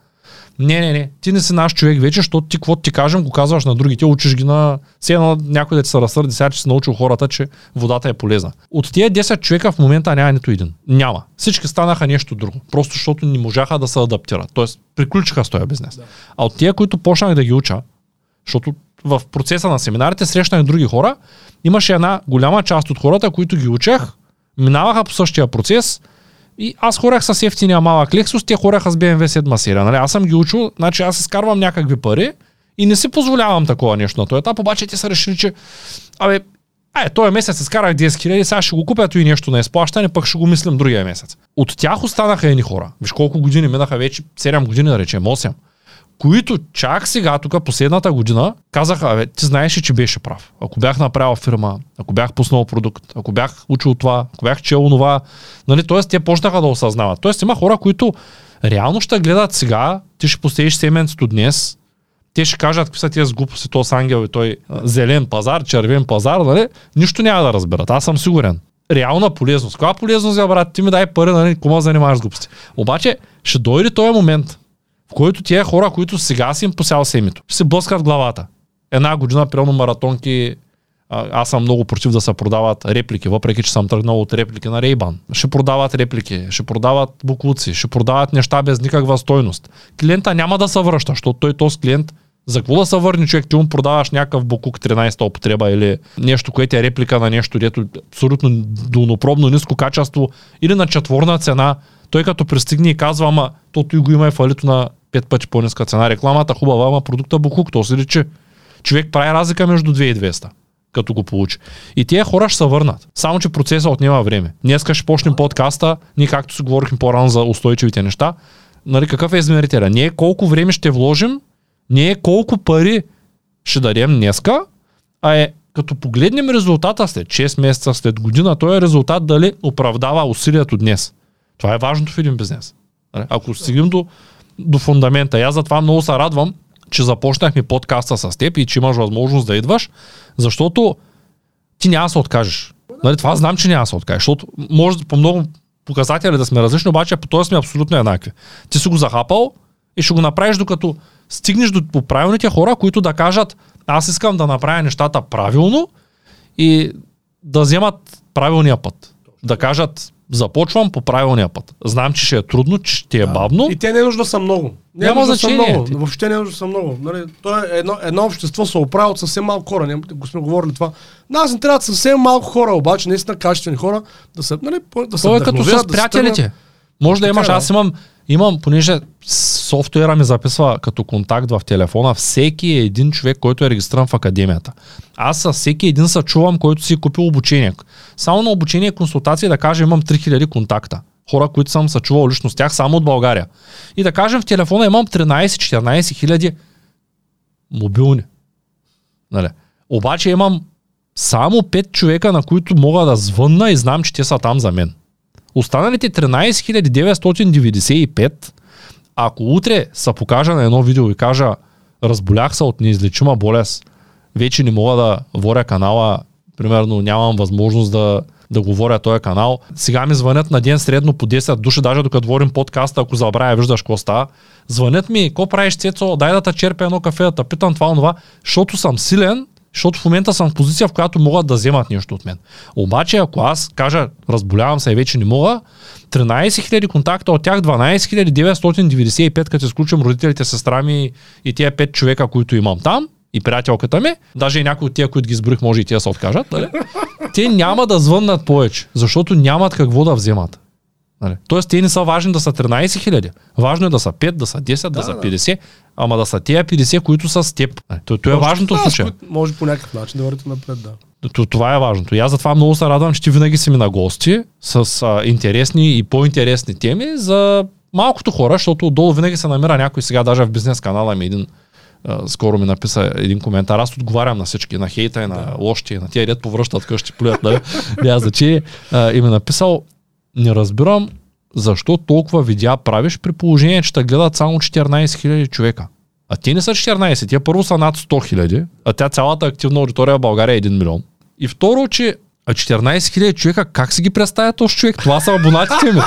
Не, не, не. Ти не си наш човек вече, защото ти какво ти кажем, го казваш на другите, учиш ги на... Все едно някой да ти се разсърди сега, че си научил хората, че водата е полезна. От тия 10 човека в момента няма нито един. Няма. Всички станаха нещо друго. Просто защото не можаха да се адаптират. Тоест, приключиха с този бизнес. Да. А от тия, които почнах да ги уча, защото в процеса на семинарите срещнах други хора, имаше една голяма част от хората, които ги учех, минаваха по същия процес, и аз хорях с ефтиния малък Lexus, те хораха с BMW 7 серия. Нали? Аз съм ги учил, значи аз изкарвам някакви пари и не си позволявам такова нещо на този етап, обаче те са решили, че абе, Ай, този месец изкарах 10 хиляди, сега ще го купя и нещо на изплащане, пък ще го мислим другия месец. От тях останаха едни хора. Виж колко години минаха вече, 7 години да речем, 8 които чак сега, тук последната година, казаха, абе, ти знаеш, че беше прав. Ако бях направил фирма, ако бях пуснал продукт, ако бях учил това, ако бях чел това, нали, т.е. те почнаха да осъзнават. Тоест има хора, които реално ще гледат сега, ти ще посееш семенцето днес, те ще кажат какви са тези глупости, то с ангел и той зелен пазар, червен пазар, нали? Нищо няма да разберат. Аз съм сигурен. Реална полезност. Каква полезност, брат? Ти ми дай пари, нали? Кому занимаваш с глупости? Обаче ще дойде този момент, в който тия хора, които сега си им посял семето, ще се блъскат главата. Една година, примерно маратонки, аз съм много против да се продават реплики, въпреки че съм тръгнал от реплики на Рейбан. Ще продават реплики, ще продават буклуци, ще продават неща без никаква стойност. Клиента няма да се връща, защото той този клиент за какво да се върне човек? Ти му продаваш някакъв букук 13-та употреба или нещо, което е реплика на нещо, дето абсолютно долнопробно ниско качество или на четворна цена. Той като пристигне и казва, ама то той го има и фалито на пет пъти по-ниска цена. Рекламата хубава, ама продукта букук, то се личи. Човек прави разлика между 2 и 200 като го получи. И тия хора ще се върнат. Само, че процесът отнема време. Днеска ще почнем подкаста, ние както си говорихме по-рано за устойчивите неща, нали, какъв е измерителя? Ние колко време ще вложим, не е колко пари ще дадем днеска, а е като погледнем резултата след 6 месеца, след година, той е резултат дали оправдава усилието днес. Това е важното в един бизнес. Нали, ако стигнем до до фундамента. Аз затова много се радвам, че започнахме подкаста с теб и че имаш възможност да идваш, защото ти няма да се откажеш. Нали, това знам, че няма да се откажеш, защото може по много показатели да сме различни, обаче по този сме абсолютно еднакви. Ти си го захапал и ще го направиш докато стигнеш до правилните хора, които да кажат аз искам да направя нещата правилно и да вземат правилния път. Да кажат започвам по правилния път. Знам, че ще е трудно, че ще е бавно. И те не е нужда са много. Не Няма значение. Много. Въобще не е нужда са много. Нали, то е едно, едно общество се оправя от съвсем малко хора. Не, го сме говорили това. Нас не трябва съвсем малко хора, обаче наистина качествени хора да са, нали, да са е като с приятелите. Да Може да имаш, е, аз имам, имам, понеже софтуера ми записва като контакт в телефона, всеки е един човек, който е регистриран в академията. Аз с всеки един се чувам, който си е купил обучение. Само на обучение и консултации да кажа имам 3000 контакта. Хора, които съм се чувал лично с тях, само от България. И да кажем в телефона имам 13-14 хиляди мобилни. Нали? Обаче имам само 5 човека, на които мога да звънна и знам, че те са там за мен. Останалите 13 995, ако утре се покажа на едно видео и кажа разболях се от неизлечима болест, вече не мога да воря канала, примерно нямам възможност да да говоря този канал. Сега ми звънят на ден средно по 10 души, даже докато говорим подкаста, ако забравя, виждаш какво става. Звънят ми, какво правиш, Цецо, дай да черпя едно кафе, да питам това, това, защото съм силен, защото в момента съм в позиция, в която могат да вземат нещо от мен. Обаче, ако аз кажа, разболявам се и вече не мога, 13 000 контакта, от тях 12 995, като изключим родителите, сестра ми и тия 5 човека, които имам там, и приятелката ми, даже и някои от тия, които ги изброих, може и тия се откажат, дали? те няма да звъннат повече, защото нямат какво да вземат. Нали? Тоест, те не са важни да са 13 хиляди. Важно е да са 5, да са 10, да, да са 50, ама да са тия 50, които са с теб. Нали? То, то е важното в случая. Може по някакъв начин да вървите напред, да. Това е важното. И аз затова много се радвам, че ти винаги си ми на гости с а, интересни и по-интересни теми за малкото хора, защото отдолу винаги се намира някой сега, даже в бизнес канала ми един скоро ми написа един коментар. Аз отговарям на всички, на хейта и на да. лошите, на тия дет повръщат къщи, плюят, нали? Няма значение. И ми написал, не разбирам защо толкова видеа правиш при положение, че те гледат само 14 000 човека. А те не са 14, те първо са над 100 000, а тя цялата активна аудитория в България е 1 милион. И второ, че 14 000 човека, как си ги представя този човек? Това са абонатите ми.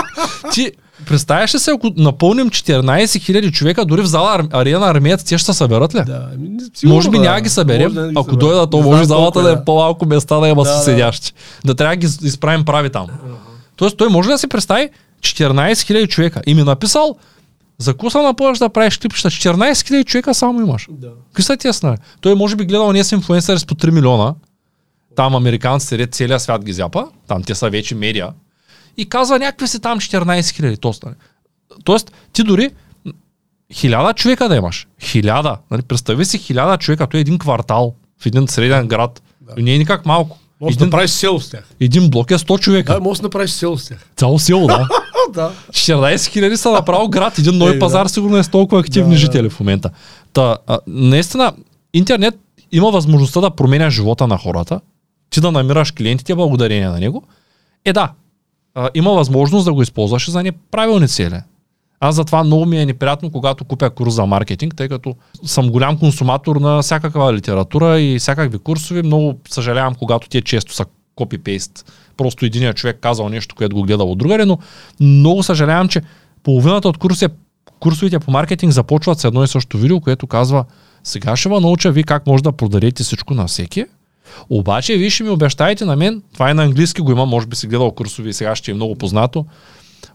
Ти, Представяш ли се, ако напълним 14 000 човека, дори в зала арена армията, те ще се съберат ли? Да, сигурно, може би да, няма ги съберем. Да ги ако дойдат, то може залата да е по-малко места да има да, с седящи. Да. да трябва да ги изправим прави там. Uh-huh. Тоест той може да си представи 14 000 човека. И ми е написал, за какво са напълнаш да правиш клипчета? 14 000 човека само имаш. Да. Какви са тия снари? Той може би гледал ние с инфлуенсъри с по 3 милиона. Там американците ред целия свят ги зяпа. Там те са вече медиа и казва някакви си там 14 хиляди. Тоест, ти дори хиляда човека да имаш. Хиляда. Нали, представи си хиляда човека, той е един квартал в един среден град. Да. Не е никак малко. Може да направиш село с тях. Един блок е 100 човека. Да, може да направиш село с тях. Цяло село, да. да. 14 хиляди са направо град. Един нови пазар сигурно е с толкова активни да, жители в момента. Та, а, наистина, интернет има възможността да променя живота на хората, ти да намираш клиентите благодарение на него. Е да, а, има възможност да го използваш за неправилни цели. Аз затова много ми е неприятно, когато купя курс за маркетинг, тъй като съм голям консуматор на всякаква литература и всякакви курсове. Много съжалявам, когато те често са копипейст. Просто единият човек казал нещо, което го гледал от другаре, но много съжалявам, че половината от курсове, курсовите по маркетинг започват с едно и също видео, което казва сега ще ви науча ви как може да продадете всичко на всеки, обаче, вие ще ми обещаете на мен, това е на английски го има, може би си гледал курсови и сега ще е много познато.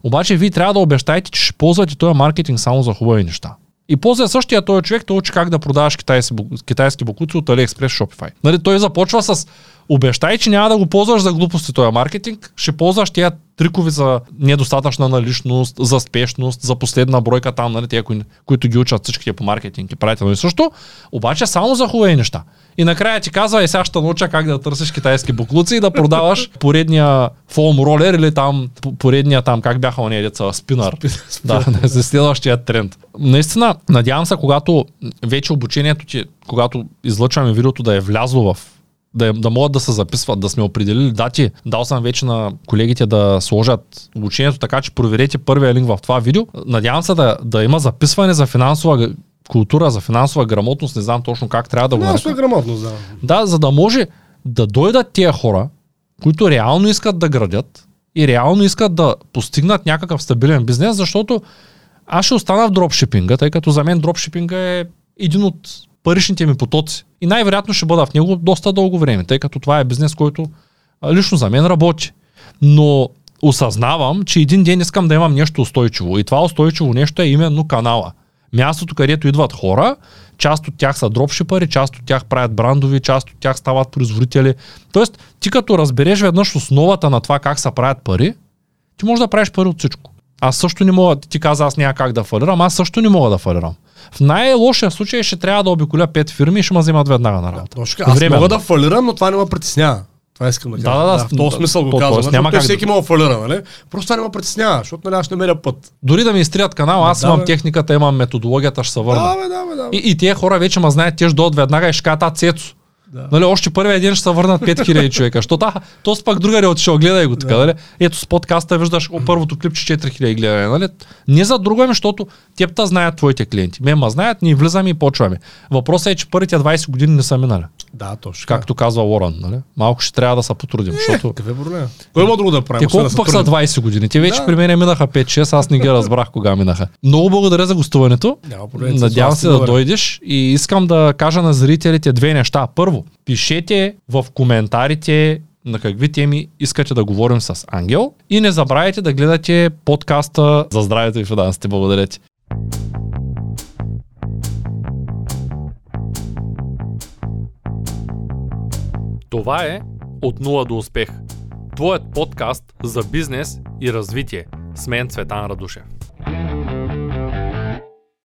Обаче, вие трябва да обещаете, че ще ползвате този маркетинг само за хубави неща. И после същия този човек той учи как да продаваш китайски, китайски букуци от AliExpress Shopify. Нали, той започва с обещай, че няма да го ползваш за глупости този маркетинг, ще ползваш тия трикови за недостатъчна наличност, за спешност, за последна бройка там, нали, тия, кои, които ги учат всичките по маркетинг и правите и също, обаче само за хубави неща. И накрая ти казва, е сега ще науча как да търсиш китайски буклуци и да продаваш поредния фолм ролер или там поредния там, как бяха ония деца, спинър. да, за следващия тренд. Наистина, надявам се, когато вече обучението ти, когато излъчваме видеото да е влязло в да, да могат да се записват, да сме определили дати. Дал съм вече на колегите да сложат обучението, така че проверете първия линк в това видео. Надявам се да, да има записване за финансова култура, за финансова грамотност, не знам точно как трябва да го Финансова грамотност, да. Да, за да може да дойдат тия хора, които реално искат да градят и реално искат да постигнат някакъв стабилен бизнес, защото аз ще остана в дропшипинга, тъй като за мен дропшипинга е един от паричните ми потоци. И най-вероятно ще бъда в него доста дълго време, тъй като това е бизнес, който лично за мен работи. Но осъзнавам, че един ден искам да имам нещо устойчиво. И това устойчиво нещо е именно канала. Мястото, където идват хора, част от тях са дропшипъри, част от тях правят брандови, част от тях стават производители. Тоест, ти като разбереш веднъж основата на това как се правят пари, ти можеш да правиш пари от всичко. Аз също не мога, ти каза, аз няма как да фалирам, аз също не мога да фалирам. В най-лошия случай ще трябва да обиколя пет фирми и ще ме вземат веднага на работа. Да, аз Временно. мога да фалирам, но това не ме притеснява. Това искам да кажа. Да, да, да, в този смисъл го казвам. Нали? Няма как всеки да... мога фалира, нали? Просто това не ме притеснява, защото нали аз не меря път. Дори да ми изтрият канал, аз да, имам бе. техниката, имам методологията, ще се върна. Да, бе, да, бе, да, бе. И, и тия хора вече ме знаят, те ще дойдат веднага и ще кажат, Цецо, Да. Нали, още първия ден ще се върнат 5000 човека. Що та, то с пак другаре отишъл, гледай го така, да. нали? Ето с подкаста виждаш о, първото клипче 4000 гледане, нали? Не за друго, ами, защото теб знаят твоите клиенти. Ме ма знаят, ние влизаме и почваме. Въпросът е, че първите 20 години не са минали. Да, точно. Както казва Уорън, нали? Малко ще трябва да се потрудим, е, защото... Какъв е проблем? Кой има друго да прави? Те колко пък са 20 години? Те вече да. при мен минаха 5-6, аз не ги разбрах кога минаха. Много благодаря за гостуването. Надявам се да дойдеш и искам да кажа на зрителите две неща. Първо, пишете в коментарите на какви теми искате да говорим с Ангел и не забравяйте да гледате подкаста за здравето и финансите. Благодаря ти. Това е От нула до успех. Твоят подкаст за бизнес и развитие. С мен Цветан Радушев.